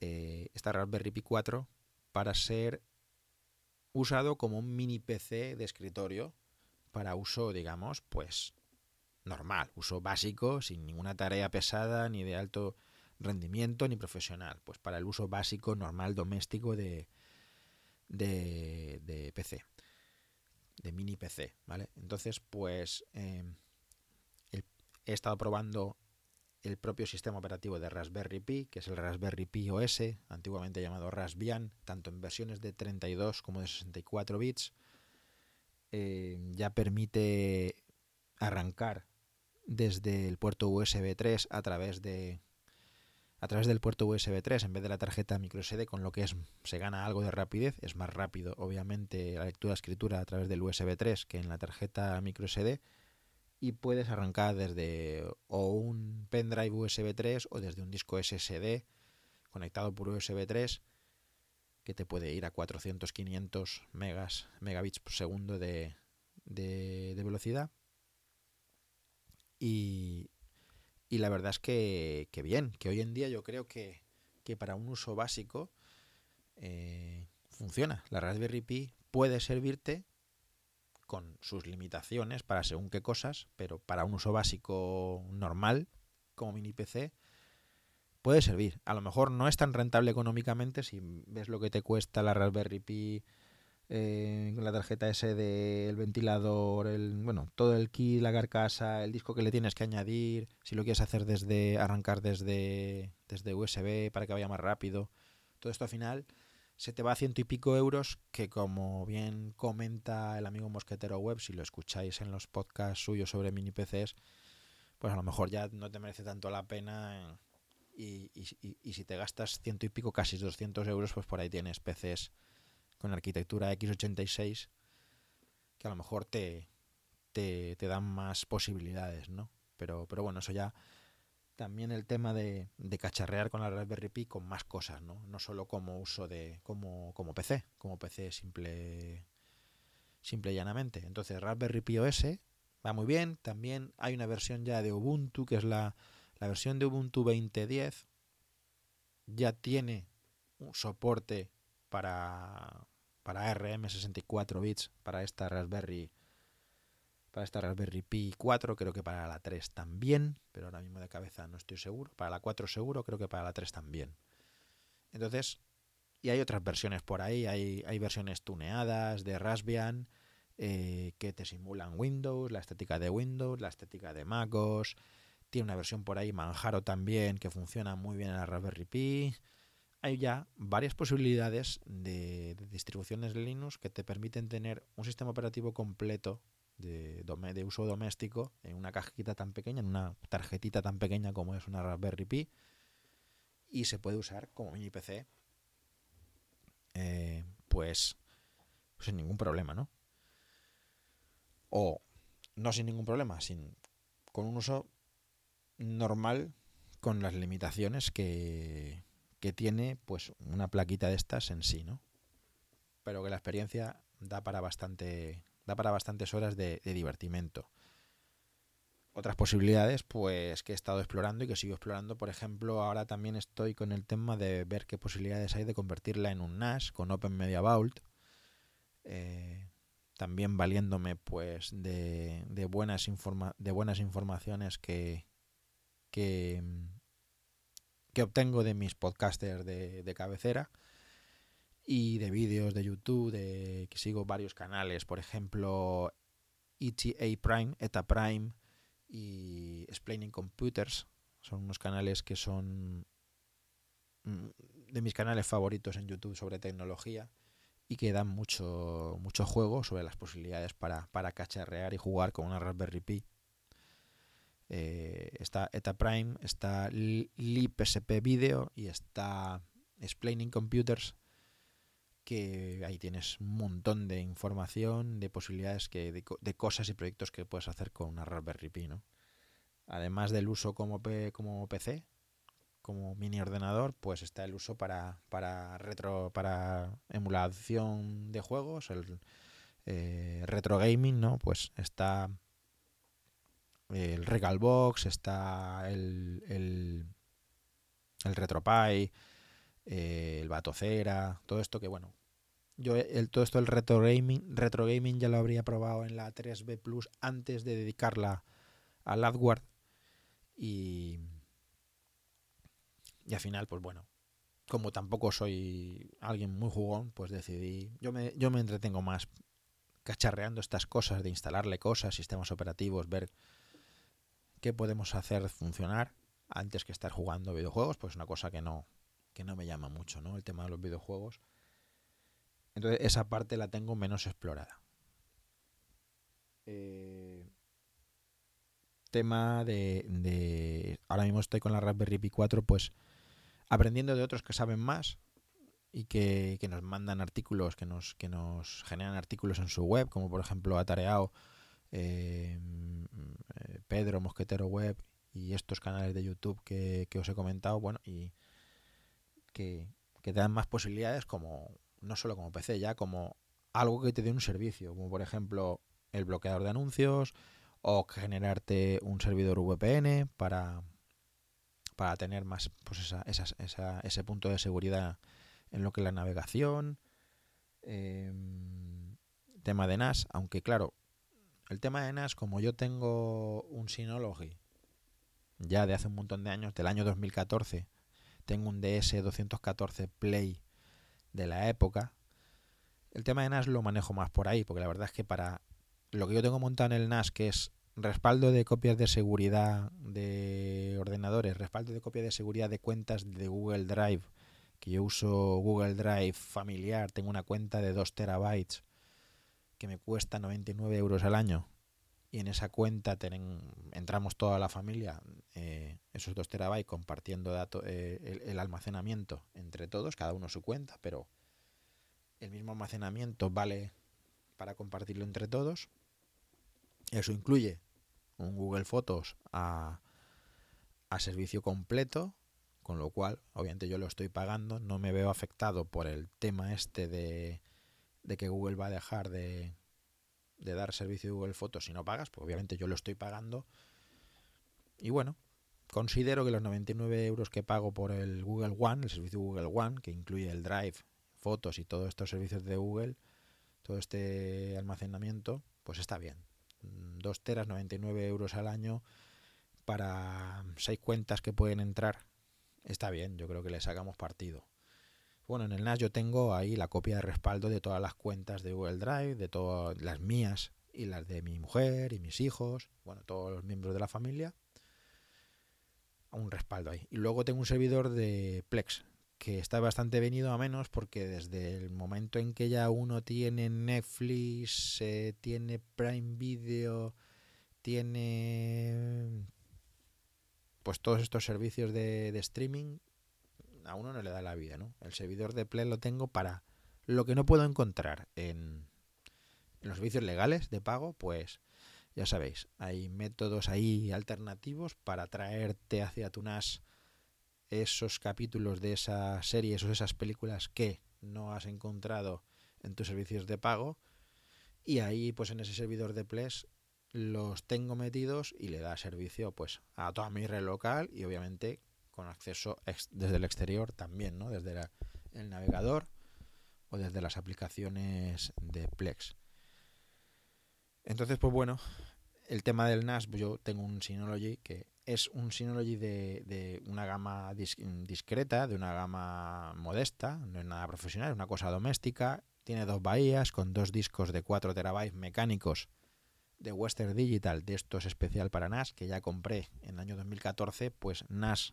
eh, esta Raspberry Pi 4 para ser usado como un mini PC de escritorio para uso, digamos, pues normal, uso básico, sin ninguna tarea pesada, ni de alto rendimiento, ni profesional. Pues para el uso básico, normal, doméstico de, de, PC, de mini PC, ¿vale? Entonces, pues em, he estado probando el propio sistema operativo de Raspberry Pi, que es el Raspberry Pi OS, antiguamente llamado Raspbian, tanto en versiones de 32 como de 64 bits eh, ya permite arrancar desde el puerto USB 3 a través de a través del puerto USB 3 en vez de la tarjeta microSD, con lo que es se gana algo de rapidez, es más rápido obviamente la lectura escritura a través del USB 3 que en la tarjeta microSD y puedes arrancar desde o un pendrive USB 3 o desde un disco SSD conectado por USB 3 que te puede ir a 400, 500 megas, megabits por segundo de, de, velocidad. Y, y, la verdad es que, que, bien, que hoy en día yo creo que, que para un uso básico eh, funciona. La Raspberry Pi puede servirte con sus limitaciones para según qué cosas, pero para un uso básico normal como mini PC puede servir. A lo mejor no es tan rentable económicamente si ves lo que te cuesta la Raspberry Pi eh, la tarjeta SD, el ventilador, el bueno, todo el kit, la carcasa, el disco que le tienes que añadir, si lo quieres hacer desde arrancar desde desde USB para que vaya más rápido. Todo esto al final se te va a ciento y pico euros que como bien comenta el amigo Mosquetero Web, si lo escucháis en los podcasts suyos sobre mini PCs, pues a lo mejor ya no te merece tanto la pena y, y, si te gastas ciento y pico, casi 200 euros, pues por ahí tienes PCs con arquitectura x86 que a lo mejor te, te, te dan más posibilidades, ¿no? Pero, pero bueno, eso ya también el tema de, de, cacharrear con la Raspberry Pi con más cosas, ¿no? No solo como uso de como, como PC, como PC simple simple y llanamente. Entonces Raspberry Pi OS va muy bien. También hay una versión ya de Ubuntu, que es la, la versión de Ubuntu 2010. Ya tiene un soporte para, para RM64 bits para esta Raspberry para esta Raspberry Pi 4, creo que para la 3 también, pero ahora mismo de cabeza no estoy seguro. Para la 4 seguro, creo que para la 3 también. Entonces, y hay otras versiones por ahí, hay, hay versiones tuneadas de Raspbian eh, que te simulan Windows, la estética de Windows, la estética de MacOS. Tiene una versión por ahí, Manjaro también, que funciona muy bien en la Raspberry Pi. Hay ya varias posibilidades de, distribuciones Linux que te permiten tener un sistema operativo completo de, uso doméstico en una cajita tan pequeña, en una tarjetita tan pequeña como es una Raspberry Pi y se puede usar como mini PC eh, pues, sin ningún problema, ¿no? O no sin ningún problema, sin, con un uso normal con las limitaciones que, que tiene pues una plaquita de estas en sí, ¿no? Pero que la experiencia da para bastante da para bastantes horas de, de divertimento. Otras posibilidades, pues que he estado explorando y que sigo explorando, por ejemplo, ahora también estoy con el tema de ver qué posibilidades hay de convertirla en un NAS con Open Media Vault. Eh, también valiéndome pues de, de buenas informa de buenas informaciones que, que, que obtengo de mis podcasters de, cabecera y de vídeos de YouTube, de que sigo varios canales, por ejemplo, ETA Prime, ETA Prime y Explaining Computers. Son unos canales que son mm, de mis canales favoritos en YouTube sobre tecnología y que dan mucho, mucho juego sobre las posibilidades para, para cacharrear y jugar con una Raspberry Pi. Eh, está ETA Prime, está LibSP Video y está Explaining Computers que ahí tienes un montón de información, de posibilidades, que, de, cosas y proyectos que puedes hacer con una Raspberry Pi, ¿no? Además del uso como, como PC, como mini ordenador, pues está el uso para, para retro, para emulación de juegos, el eh, retro gaming, ¿no? Pues está el Regalbox, está el, el, el RetroPie, eh, el Batocera, todo esto que bueno, yo el, todo esto el retro gaming, retro gaming ya lo habría probado en la 3B Plus antes de dedicarla al AdWord y y al final pues bueno, como tampoco soy alguien muy jugón, pues decidí, yo me, yo me entretengo más cacharreando estas cosas, de instalarle cosas, sistemas operativos, ver qué podemos hacer funcionar antes que estar jugando videojuegos, pues una cosa que no, que no me llama mucho, ¿no? El tema de los videojuegos. Entonces esa parte la tengo menos explorada. Eh, tema de, de, Ahora mismo estoy con la Raspberry Pi 4, pues aprendiendo de otros que saben más y que, que, nos mandan artículos, que nos, que nos generan artículos en su web, como por ejemplo Atareado, eh, eh, Pedro, Mosquetero Web y estos canales de YouTube que, os he comentado, bueno, y que, te dan más posibilidades como no solo como PC, ya como algo que te dé un servicio, como por ejemplo el bloqueador de anuncios o generarte un servidor VPN para, para tener más pues esa, esa, ese punto de seguridad en lo que es la navegación. Em, tema de NAS, aunque claro, el tema de NAS, como yo tengo un Synology ya de hace un montón de años, del año 2014, tengo un DS214 Play de la época. El tema de NAS lo manejo más por ahí, porque la verdad es que para lo que yo tengo montado en el NAS, que es respaldo de copias de seguridad de ordenadores, respaldo de copias de seguridad de cuentas de Google Drive, que yo uso Google Drive familiar, tengo una cuenta de 2 terabytes que me cuesta 99 euros al año y en esa cuenta entramos toda la familia, eh, esos 2 terabytes compartiendo datos, eh, el, almacenamiento entre todos, cada uno su cuenta, pero el mismo almacenamiento vale para compartirlo entre todos. Eso incluye un Google Fotos a, a servicio completo, con lo cual, obviamente yo lo estoy pagando, no me veo afectado por el tema este de, de que Google va a dejar de, de dar servicio de Google Fotos si no pagas, pues obviamente yo lo estoy pagando. Y bueno, considero que los 99 euros que pago por el Google One, el servicio Google One, que incluye el Drive, fotos y todos estos servicios de Google, todo este almacenamiento, pues está bien. 2 teras, 99 euros al año para 6 cuentas que pueden entrar. Está bien, yo creo que le sacamos partido. Bueno, en el NAS yo tengo ahí la copia de respaldo de todas las cuentas de Google Drive, de todas las mías y las de mi mujer y mis hijos, bueno, todos los miembros de la familia. Un respaldo ahí. Y luego tengo un servidor de Plex, que está bastante venido a menos porque desde el momento en que ya uno tiene Netflix, eh, tiene Prime Video, tiene pues todos estos servicios de, de, streaming, a uno no le da la vida, ¿no? El servidor de Play lo tengo para lo que no puedo encontrar en, en los servicios legales de pago, pues ya sabéis, hay métodos ahí alternativos para traerte hacia tu NAS esos capítulos de esas series o esas películas que no has encontrado en tus servicios de pago y ahí pues en ese servidor de Ples los tengo metidos y le da servicio pues a toda mi red local y obviamente con acceso desde el exterior también, ¿no? Desde el navegador o desde las aplicaciones de Plex. Entonces, pues bueno, el tema del NAS, pues yo tengo un Synology que es un Synology de, una gama discreta, de una gama modesta, no es nada profesional, es una cosa doméstica. Tiene dos bahías con dos discos de 4 terabytes mecánicos de Western Digital, de estos especial para NAS, que ya compré en el año 2014, pues NAS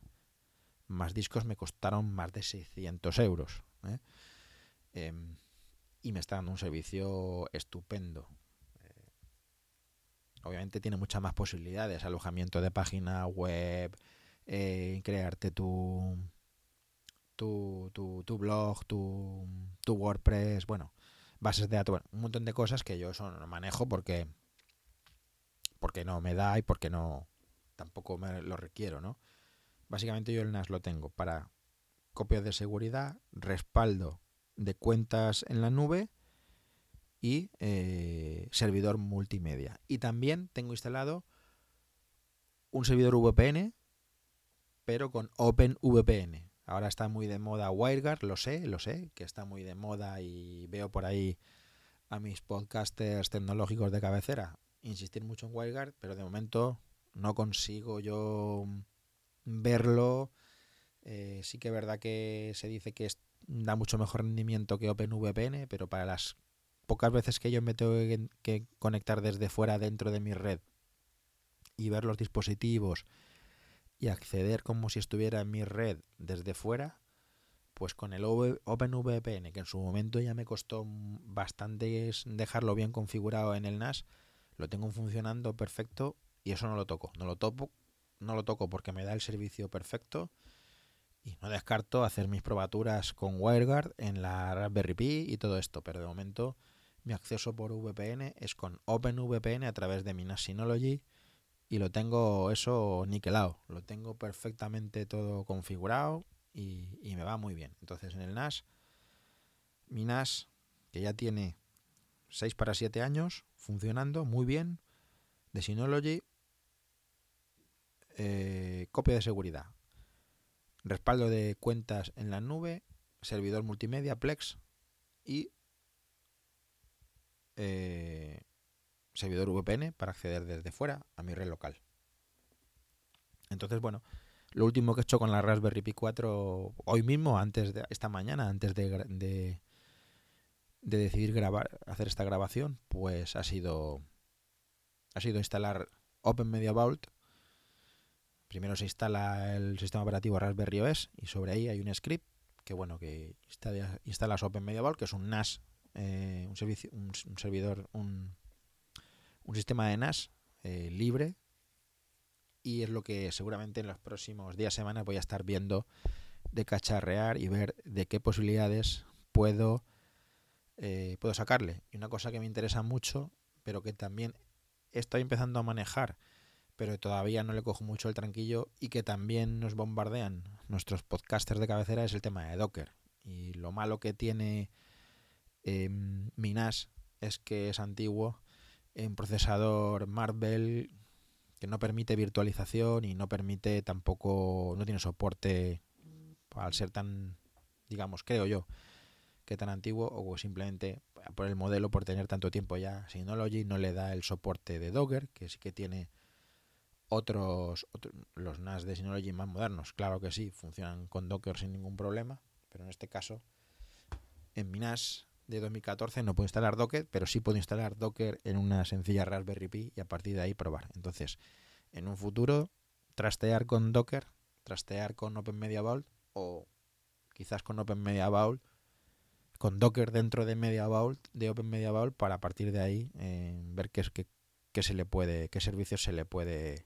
más discos me costaron más de 600 euros. ¿eh? Eh, y me está dando un servicio estupendo. Obviamente tiene muchas más posibilidades, alojamiento de página web, eh, crearte tu, tu, tu, blog, tu, tu, WordPress, bueno, bases de datos, un montón de cosas que yo eso no manejo porque, porque no me da y porque no tampoco me lo requiero, ¿no? Básicamente yo el NAS lo tengo para copias de seguridad, respaldo de cuentas en la nube y eh, servidor multimedia. Y también tengo instalado un servidor VPN, pero con OpenVPN. Ahora está muy de moda WireGuard, lo sé, lo sé, que está muy de moda y veo por ahí a mis podcasters tecnológicos de cabecera insistir mucho en WireGuard, pero de momento no consigo yo verlo. Eh, sí que es verdad que se dice que da mucho mejor rendimiento que OpenVPN, pero para las pocas veces que yo me tengo que, conectar desde fuera dentro de mi red y ver los dispositivos y acceder como si estuviera en mi red desde fuera, pues con el OpenVPN, que en su momento ya me costó bastante dejarlo bien configurado en el NAS, lo tengo funcionando perfecto y eso no lo toco. No lo toco, no lo toco porque me da el servicio perfecto y no descarto hacer mis probaturas con WireGuard en la Raspberry Pi y todo esto, pero de momento mi acceso por VPN es con OpenVPN a través de mi NAS Synology y lo tengo eso niquelado. Lo tengo perfectamente todo configurado y, y me va muy bien. Entonces en el NAS, mi NAS, que ya tiene 6 para 7 años, funcionando muy bien, de Synology, eh, copia de seguridad, respaldo de cuentas en la nube, servidor multimedia, Plex y eh, servidor VPN para acceder desde fuera a mi red local. Entonces, bueno, lo último que he hecho con la Raspberry Pi 4 hoy mismo, antes de esta mañana, antes de, de, de decidir grabar, hacer esta grabación, pues ha sido ha sido instalar Open Media Vault. Primero se instala el sistema operativo Raspberry OS y sobre ahí hay un script que bueno que instala, instalas Open que es un NAS eh, un, servicio, un, servidor, un, un, sistema de NAS eh, libre y es lo que seguramente en los próximos días, semanas voy a estar viendo de cacharrear y ver de qué posibilidades puedo eh, puedo sacarle. Y una cosa que me interesa mucho, pero que también estoy empezando a manejar, pero todavía no le cojo mucho el tranquillo y que también nos bombardean nuestros podcasters de cabecera es el tema de Docker. Y lo malo que tiene eh, Minas es que es antiguo en procesador Marvel que no permite virtualización y no permite tampoco, no tiene soporte al ser tan, digamos, creo yo, que tan antiguo o simplemente por el modelo, por tener tanto tiempo ya, Synology no le da el soporte de Docker, que sí que tiene otros, los NAS de Synology más modernos, claro que sí, funcionan con Docker sin ningún problema, pero en este caso, en mi NAS de 2014 no puedo instalar Docker, pero sí puedo instalar Docker en una sencilla Raspberry Pi y a partir de ahí probar. Entonces, en un futuro, trastear con Docker, trastear con Open Media Vault o quizás con Open Media Vault, con Docker dentro de Media Vault, de Open Media Vault, para a partir de ahí eh, ver qué, qué, qué, se le puede, qué servicios se le puede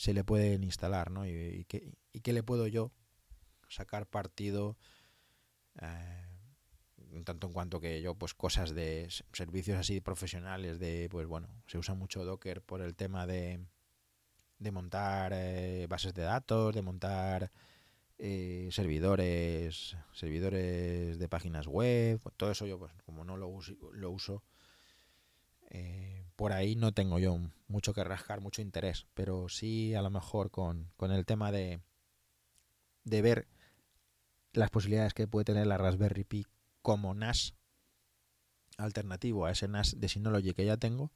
se le pueden instalar, ¿no? Y, qué, y qué le puedo yo sacar partido eh, tanto en cuanto que yo pues cosas de servicios así profesionales de pues bueno se usa mucho Docker por el tema de, de montar eh, bases de datos de montar eh, servidores servidores de páginas web todo eso yo pues como no lo uso, lo uso eh, por ahí no tengo yo mucho que rascar mucho interés pero sí a lo mejor con, con el tema de de ver las posibilidades que puede tener la Raspberry Pi como NAS alternativo a ese NAS de Synology que ya tengo,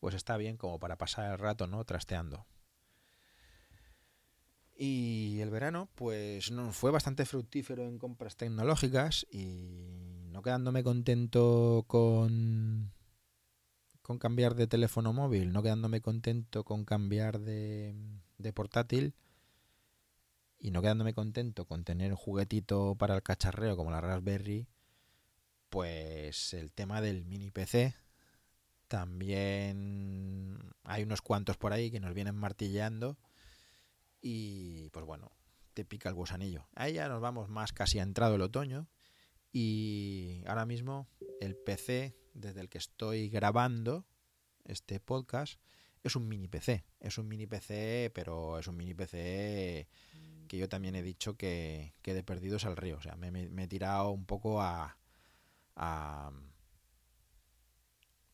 pues está bien como para pasar el rato, ¿no? Trasteando. Y el verano, pues no, fue bastante fructífero en compras tecnológicas y no quedándome contento con, con cambiar de teléfono móvil, no quedándome contento con cambiar de, de portátil, y no quedándome contento con tener un juguetito para el cacharreo como la Raspberry, pues el tema del mini PC también hay unos cuantos por ahí que nos vienen martilleando y pues bueno, te pica el gusanillo. Ahí ya nos vamos más casi a entrado el otoño y ahora mismo el PC desde el que estoy grabando este podcast es un mini PC. Es un mini PC, pero es un mini PC que yo también he dicho que, que de perdidos al río. O sea, me, he tirado un poco a,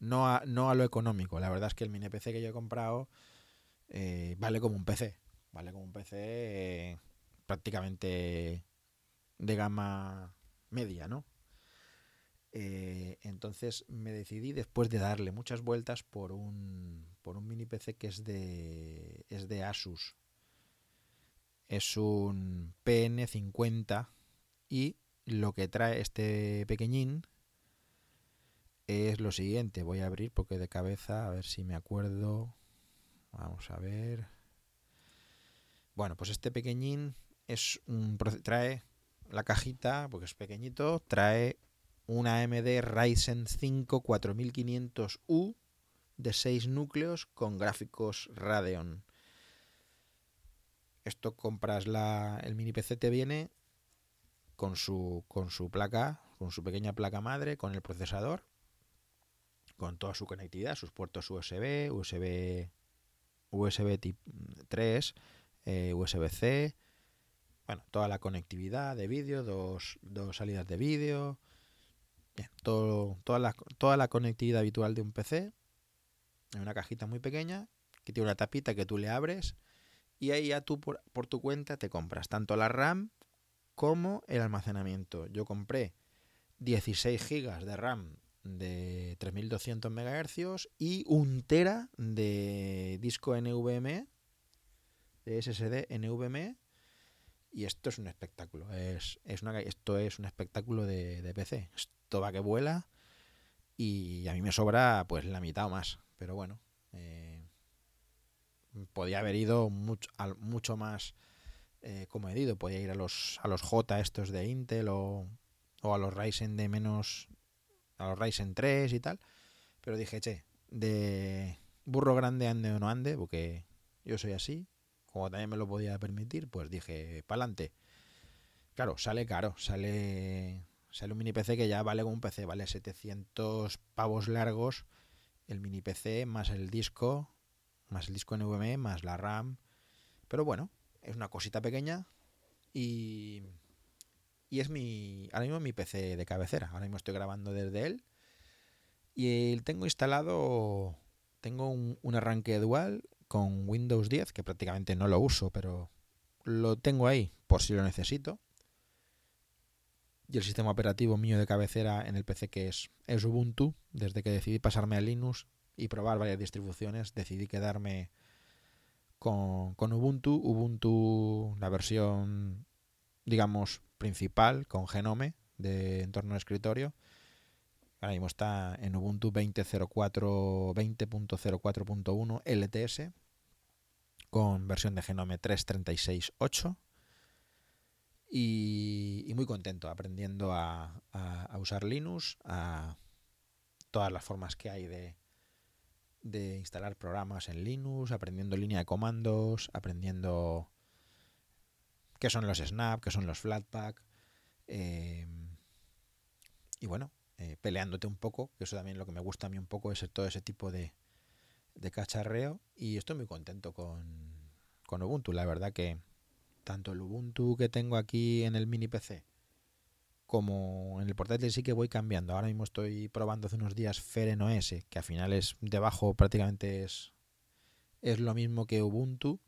no a, no a lo económico. La verdad es que el mini PC que yo he comprado eh, vale como un PC. Vale como un PC eh, prácticamente de gama media, ¿no? Eh, entonces me decidí después de darle muchas vueltas por un, por un mini PC que es de, es de Asus es un PN50 y lo que trae este pequeñín es lo siguiente. Voy a abrir porque de cabeza, a ver si me acuerdo. Vamos a ver. Bueno, pues este pequeñín es un trae la cajita, porque es pequeñito, trae una AMD Ryzen 5 4500U de 6 núcleos con gráficos Radeon. Esto compras la, el mini PC te viene con su, con su placa, con su pequeña placa madre, con el procesador, con toda su conectividad, sus puertos USB, USB, USB 3, USB-C, bueno, toda la conectividad de vídeo, dos, dos salidas de vídeo, todo, toda, la, toda la conectividad habitual de un PC en una cajita muy pequeña que tiene una tapita que tú le abres y ahí ya tú por, tu cuenta te compras tanto la RAM como el almacenamiento. Yo compré 16 GB de RAM de 3200 MHz y un tera de disco NVMe, de SSD NVMe. Y esto es un espectáculo. Es, una, esto es un espectáculo de, de, PC. Esto va que vuela. Y a mí me sobra pues la mitad o más. Pero bueno, eh, podía haber ido mucho, mucho más eh, comedido. Podía ir a los, a los J estos de Intel o, o a los Ryzen de menos. a los Ryzen 3 y tal. Pero dije, che, de burro grande ande o no ande, porque yo soy así. Como también me lo podía permitir, pues dije, pa'lante. Claro, sale caro, sale Sale un mini PC que ya vale como un PC, vale 700 pavos largos el mini PC más el disco, más el disco NVMe, más la RAM. Pero bueno, es una cosita pequeña y, y es mi, ahora mismo mi PC de cabecera. Ahora mismo estoy grabando desde él y tengo instalado, tengo un, un arranque dual con Windows 10, que prácticamente no lo uso, pero lo tengo ahí por si lo necesito. Y el sistema operativo mío de cabecera en el PC que es, es Ubuntu. Desde que decidí pasarme a Linux y probar varias distribuciones, decidí quedarme con, con Ubuntu. Ubuntu, la versión, digamos, principal, con Genome de entorno de escritorio. Ahora mismo está en Ubuntu 20.04, 20.04.1 LTS con versión de Genome 3.36.8 y, y, muy contento aprendiendo a, a, usar Linux, a todas las formas que hay de, de instalar programas en Linux, aprendiendo línea de comandos, aprendiendo qué son los snap, qué son los flatpak, eh, y bueno, eh, peleándote un poco, que eso también lo que me gusta a mí un poco es todo ese tipo de, de cacharreo y estoy muy contento con, con Ubuntu. La verdad que tanto el Ubuntu que tengo aquí en el mini PC como en el portátil sí que voy cambiando. Ahora mismo estoy probando hace unos días Feren OS, que al final es debajo prácticamente es, es lo mismo que Ubuntu.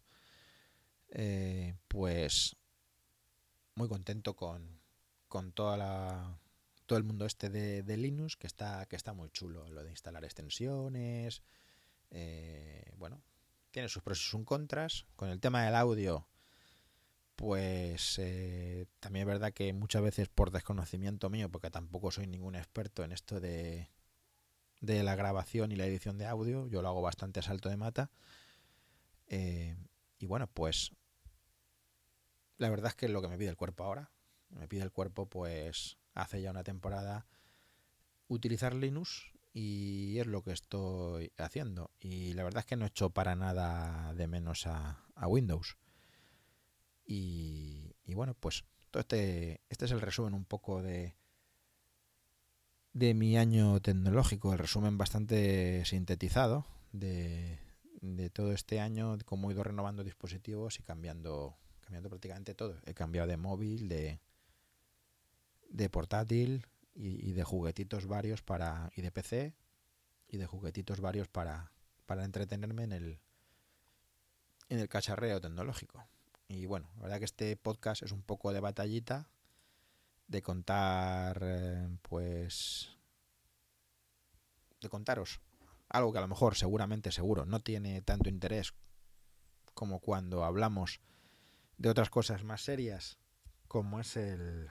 Eh, pues muy contento con, con toda la, todo el mundo este de, de, Linux, que está, que está muy chulo. Lo de instalar extensiones, eh, bueno, tiene sus pros y sus contras. Con el tema del audio, pues eh, también es verdad que muchas veces por desconocimiento mío, porque tampoco soy ningún experto en esto de, de la grabación y la edición de audio, yo lo hago bastante a salto de mata. Eh, y bueno, pues la verdad es que es lo que me pide el cuerpo ahora. Me pide el cuerpo, pues hace ya una temporada, utilizar Linux y es lo que estoy haciendo. Y la verdad es que no he hecho para nada de menos a Windows. Y, y, bueno, pues todo este, este es el resumen un poco de, de mi año tecnológico, el resumen bastante sintetizado de, de todo este año, de cómo he ido renovando dispositivos y cambiando, cambiando prácticamente todo. He cambiado de móvil, de, de portátil, y, y, de juguetitos varios para y de PC y de juguetitos varios para, para entretenerme en el en el cacharreo tecnológico. Y bueno, la verdad que este podcast es un poco de batallita de contar eh, pues de contaros algo que a lo mejor seguramente seguro no tiene tanto interés como cuando hablamos de otras cosas más serias como es el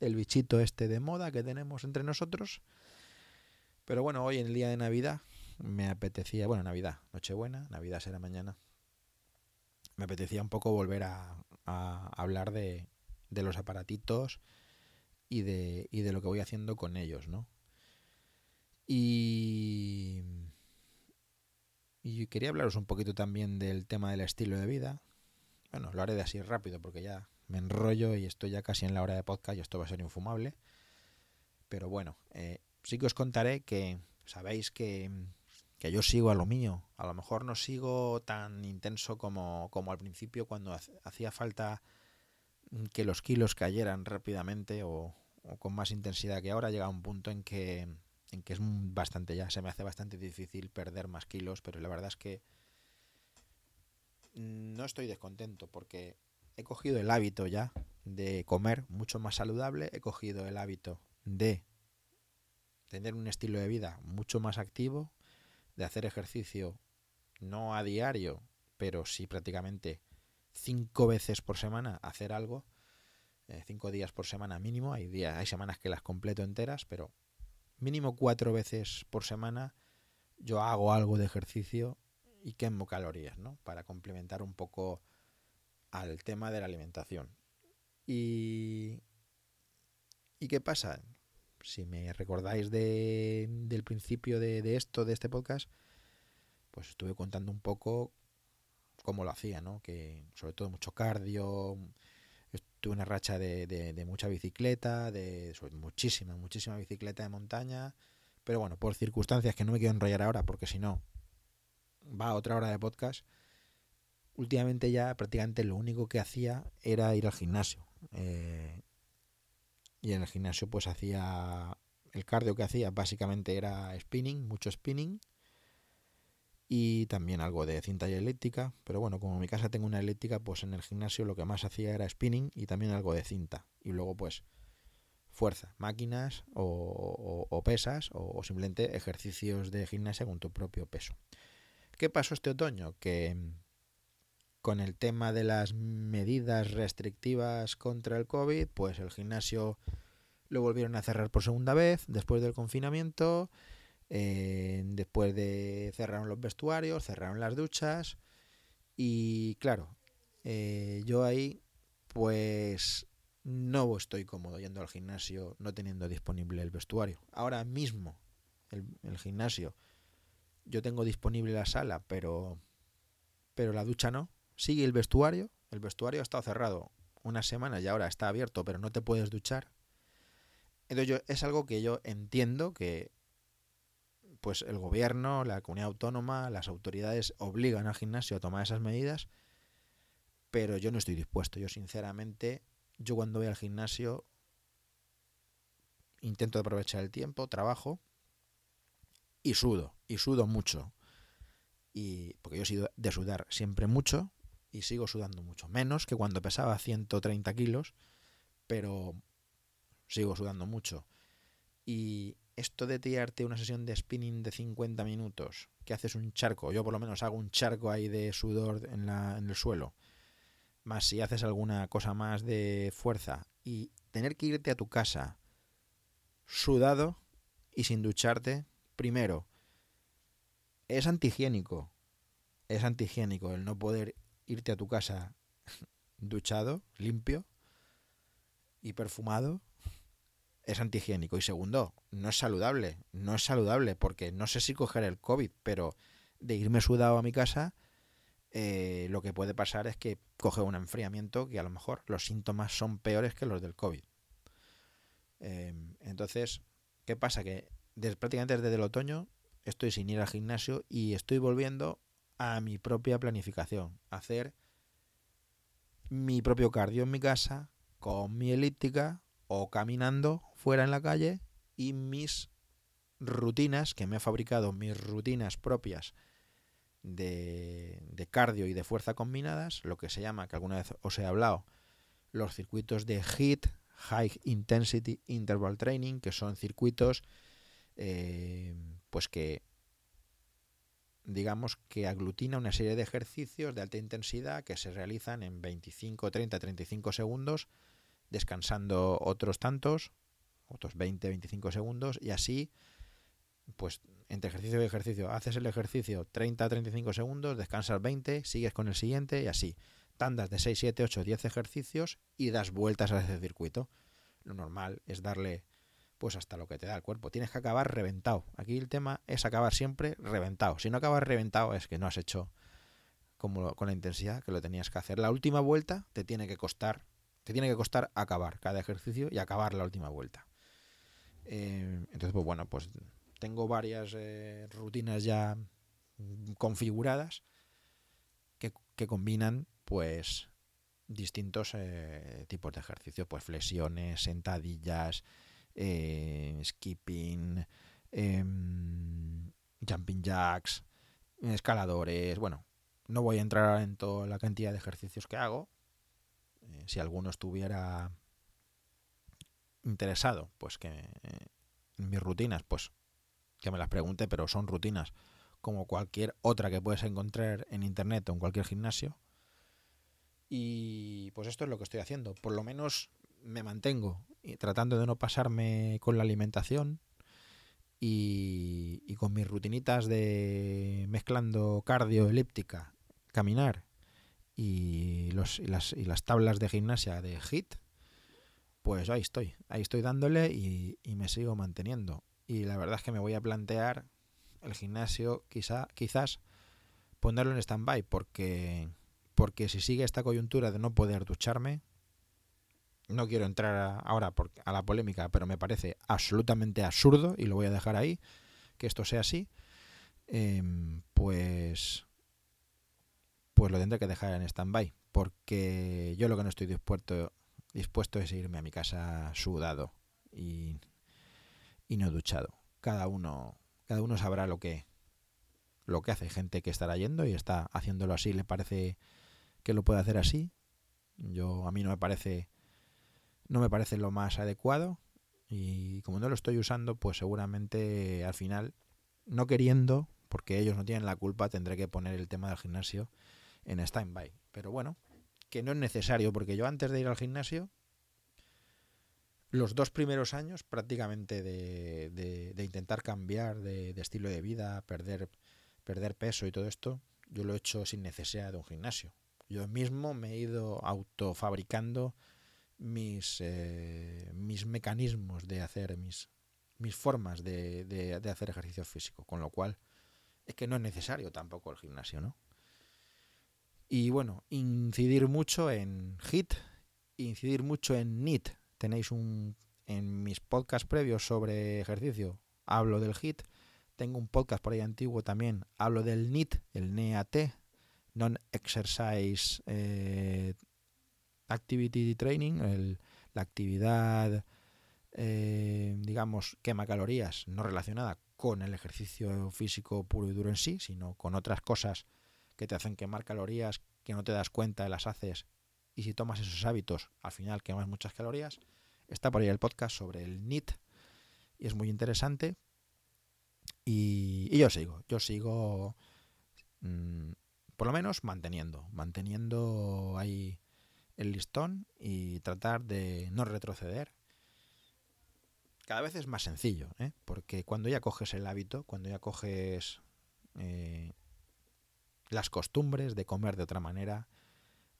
el bichito este de moda que tenemos entre nosotros. Pero bueno, hoy en el día de Navidad me apetecía, bueno, Navidad, Nochebuena, Navidad será mañana. Me apetecía un poco volver a, hablar de, de, los aparatitos y de, y de lo que voy haciendo con ellos, ¿no? Y, y quería hablaros un poquito también del tema del estilo de vida. Bueno, lo haré de así rápido porque ya me enrollo y estoy ya casi en la hora de podcast y esto va a ser infumable. Pero bueno, eh, sí que os contaré que sabéis que, que, yo sigo a lo mío. A lo mejor no sigo tan intenso como, como al principio cuando hacía falta que los kilos cayeran rápidamente o, con más intensidad que ahora. Llega un punto en que, en que es bastante ya, se me hace bastante difícil perder más kilos, pero la verdad es que no estoy descontento porque he cogido el hábito ya de comer mucho más saludable, he cogido el hábito de tener un estilo de vida mucho más activo, de hacer ejercicio no a diario, pero sí prácticamente cinco veces por semana hacer algo, eh, cinco días por semana mínimo, hay días, hay semanas que las completo enteras, pero mínimo cuatro veces por semana yo hago algo de ejercicio y quemo calorías, ¿no? Para complementar un poco al tema de la alimentación. Y, ¿y qué pasa? Si me recordáis de, del principio de, de, esto, de este podcast, pues estuve contando un poco cómo lo hacía, ¿no? Que sobre todo mucho cardio, tuve una racha de, de, mucha bicicleta, de muchísima, muchísima bicicleta de montaña. Pero bueno, por circunstancias que no me quiero enrollar ahora, porque si no, va a otra hora de podcast. Últimamente ya prácticamente lo único que hacía era ir al gimnasio. Eh, y en el gimnasio pues hacía el cardio que hacía básicamente era spinning, mucho spinning y también algo de cinta y elíptica, pero bueno, como en mi casa tengo una elíptica, pues en el gimnasio lo que más hacía era spinning y también algo de cinta. Y luego pues fuerza, máquinas o, pesas o, simplemente ejercicios de gimnasia con tu propio peso. ¿Qué pasó este otoño? Que con el tema de las medidas restrictivas contra el COVID, pues el gimnasio lo volvieron a cerrar por segunda vez después del confinamiento eh, después de cerraron los vestuarios, cerraron las duchas y claro, eh, yo ahí pues no estoy cómodo yendo al gimnasio no teniendo disponible el vestuario. Ahora mismo el, el gimnasio yo tengo disponible la sala, pero pero la ducha no. Sigue el vestuario, el vestuario ha estado cerrado una semana y ahora está abierto, pero no te puedes duchar. Entonces es algo que yo entiendo que pues el gobierno, la comunidad autónoma, las autoridades obligan al gimnasio a tomar esas medidas, pero yo no estoy dispuesto. Yo sinceramente, yo cuando voy al gimnasio intento aprovechar el tiempo, trabajo y sudo, y sudo mucho. Y porque yo he sido de sudar siempre mucho y sigo sudando mucho, menos que cuando pesaba 130 kilos, pero sigo sudando mucho. Y esto de tirarte una sesión de spinning de 50 minutos, que haces un charco, yo por lo menos hago un charco ahí de sudor en, la, en el suelo, más si haces alguna cosa más de fuerza y tener que irte a tu casa sudado y sin ducharte, primero, es antihigiénico. Es antihigiénico el no poder irte a tu casa duchado, limpio y perfumado es antihigiénico. Y segundo, no es saludable. No es saludable porque no sé si coger el COVID, pero de irme sudado a mi casa, eh, lo que puede pasar es que coge un enfriamiento que a lo mejor los síntomas son peores que los del COVID. Em, entonces, ¿qué pasa? Que desde, prácticamente desde el otoño estoy sin ir al gimnasio y estoy volviendo a mi propia planificación. hacer mi propio cardio en mi casa, con mi elíptica o caminando fuera en la calle y mis rutinas que me he fabricado, mis rutinas propias de, de cardio y de fuerza combinadas, lo que se llama, que alguna vez os he hablado, los circuitos de HIIT, High Intensity Interval Training, que son circuitos eh, pues que digamos que aglutina una serie de ejercicios de alta intensidad que se realizan en 25, 30, 35 segundos, descansando otros tantos otros 20, 25 segundos y así, pues entre ejercicio y ejercicio, haces el ejercicio 30, 35 segundos, descansas 20, sigues con el siguiente y así. Tandas de 6, 7, 8, 10 ejercicios y das vueltas a ese circuito. Lo normal es darle pues hasta lo que te da el cuerpo. Tienes que acabar reventado. Aquí el tema es acabar siempre reventado. Si no acabas reventado es que no has hecho como con la intensidad que lo tenías que hacer. La última vuelta te tiene que costar, te tiene que costar acabar cada ejercicio y acabar la última vuelta. Eh, entonces, pues bueno, pues tengo varias eh, rutinas ya configuradas que, combinan pues distintos eh, tipos de ejercicios, pues flexiones, sentadillas, skipping, em, jumping jacks, escaladores, bueno, no voy a entrar en toda la cantidad de ejercicios que hago. si alguno estuviera interesado, pues que eh, mis rutinas, pues que me las pregunte, pero son rutinas como cualquier otra que puedes encontrar en internet o en cualquier gimnasio. Y pues esto es lo que estoy haciendo. Por lo menos me mantengo tratando de no pasarme con la alimentación y, con mis rutinitas de mezclando cardio, elíptica, caminar y, los, y, las, y las tablas de gimnasia de HIT pues ahí estoy, ahí estoy dándole y, me sigo manteniendo. Y la verdad es que me voy a plantear el gimnasio quizá, quizás ponerlo en stand-by porque, porque si sigue esta coyuntura de no poder ducharme, no quiero entrar ahora a la polémica, pero me parece absolutamente absurdo y lo voy a dejar ahí, que esto sea así, em, pues, pues lo tendré que dejar en stand-by, porque yo lo que no estoy dispuesto, es irme a mi casa sudado y, no duchado. Cada uno, cada uno sabrá lo que, lo que hace. Gente que estará yendo y está haciéndolo así, le parece que lo puede hacer así. Yo a mí no me parece no me parece lo más adecuado y como no lo estoy usando, pues seguramente al final no queriendo, porque ellos no tienen la culpa, tendré que poner el tema del gimnasio en stand-by. Pero bueno, que no es necesario, porque yo antes de ir al gimnasio, los dos primeros años prácticamente de, de, intentar cambiar de, de, estilo de vida, perder, perder peso y todo esto, yo lo he hecho sin necesidad de un gimnasio. Yo mismo me he ido autofabricando mis, eh, mis mecanismos de hacer, mis, mis formas de, de, hacer ejercicio físico, con lo cual es que no es necesario tampoco el gimnasio, ¿no? Y bueno, incidir mucho en HIT, incidir mucho en NIT. Tenéis un en mis podcasts previos sobre ejercicio, hablo del HIT. Tengo un podcast por ahí antiguo también, hablo del NIT, el NEAT, Non-Exercise eh, Activity Training, la actividad, eh, digamos, quema calorías no relacionada con el ejercicio físico puro y duro en sí, sino con otras cosas que te hacen quemar calorías que no te das cuenta, las haces y si tomas esos hábitos, al final quemas muchas calorías. Está por ahí el podcast sobre el NIT y es muy interesante. Y, yo sigo, yo sigo mm, por lo menos manteniendo, manteniendo ahí el listón y tratar de no retroceder. Cada vez es más sencillo, ¿eh? porque cuando ya coges el hábito, cuando ya coges eh, las costumbres de comer de otra manera,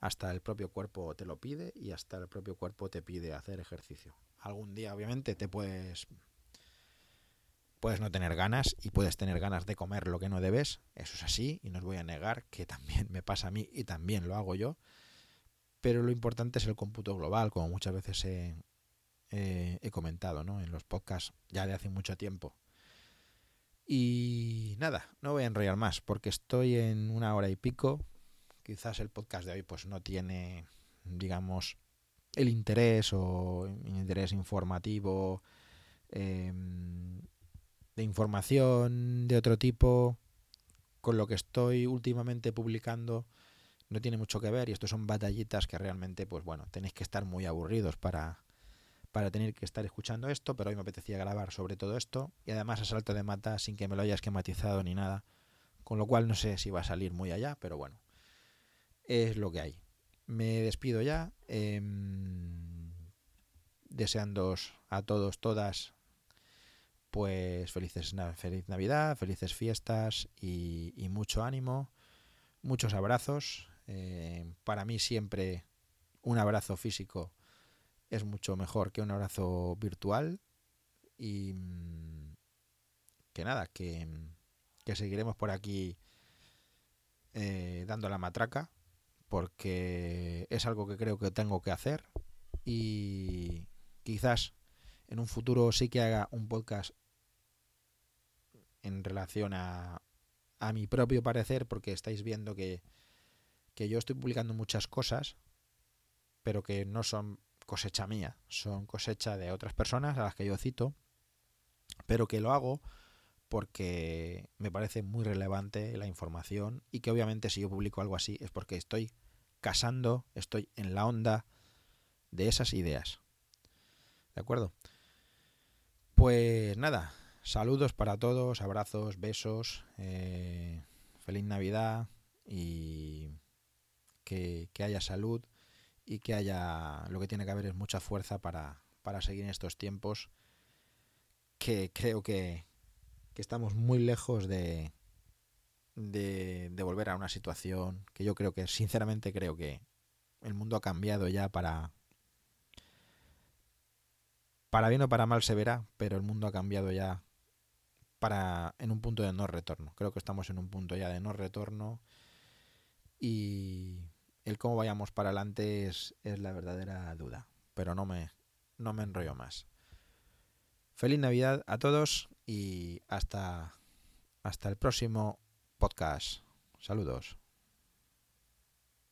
hasta el propio cuerpo te lo pide y hasta el propio cuerpo te pide hacer ejercicio. Algún día obviamente te puedes puedes no tener ganas y puedes tener ganas de comer lo que no debes, eso es así y no os voy a negar que también me pasa a mí y también lo hago yo pero lo importante es el cómputo global, como muchas veces he, comentado ¿no? en los podcasts ya de hace mucho tiempo. Y nada, no voy a enrollar más porque estoy en una hora y pico. Quizás el podcast de hoy pues no tiene, digamos, el interés o interés informativo, em, de información de otro tipo, con lo que estoy últimamente publicando no tiene mucho que ver y esto son batallitas que realmente, pues bueno, tenéis que estar muy aburridos para, para tener que estar escuchando esto, pero hoy me apetecía grabar sobre todo esto y además a salto de mata sin que me lo haya esquematizado ni nada, con lo cual no sé si va a salir muy allá, pero bueno, es lo que hay. Me despido ya, eh, deseándoos a todos, todas, pues felices, feliz Navidad, felices fiestas y, y mucho ánimo, muchos abrazos eh, para mí siempre un abrazo físico es mucho mejor que un abrazo virtual y mm, que nada, que, seguiremos por aquí eh, dando la matraca porque es algo que creo que tengo que hacer y quizás en un futuro sí que haga un podcast en relación a, a mi propio parecer porque estáis viendo que que yo estoy publicando muchas cosas, pero que no son cosecha mía, son cosecha de otras personas a las que yo cito, pero que lo hago porque me parece muy relevante la información y que obviamente si yo publico algo así es porque estoy casando, estoy en la onda de esas ideas. ¿De acuerdo? Pues nada, saludos para todos, abrazos, besos, eh, feliz Navidad y que, haya salud y que haya lo que tiene que haber es mucha fuerza para, para seguir en estos tiempos que creo que, que estamos muy lejos de, de, de, volver a una situación que yo creo que sinceramente creo que el mundo ha cambiado ya para para bien o para mal se verá pero el mundo ha cambiado ya para en un punto de no retorno. Creo que estamos en un punto ya de no retorno y el cómo vayamos para adelante es, la verdadera duda. pero no me, no me enrollo más. Feliz Navidad a todos y hasta, hasta el próximo podcast. Saludos.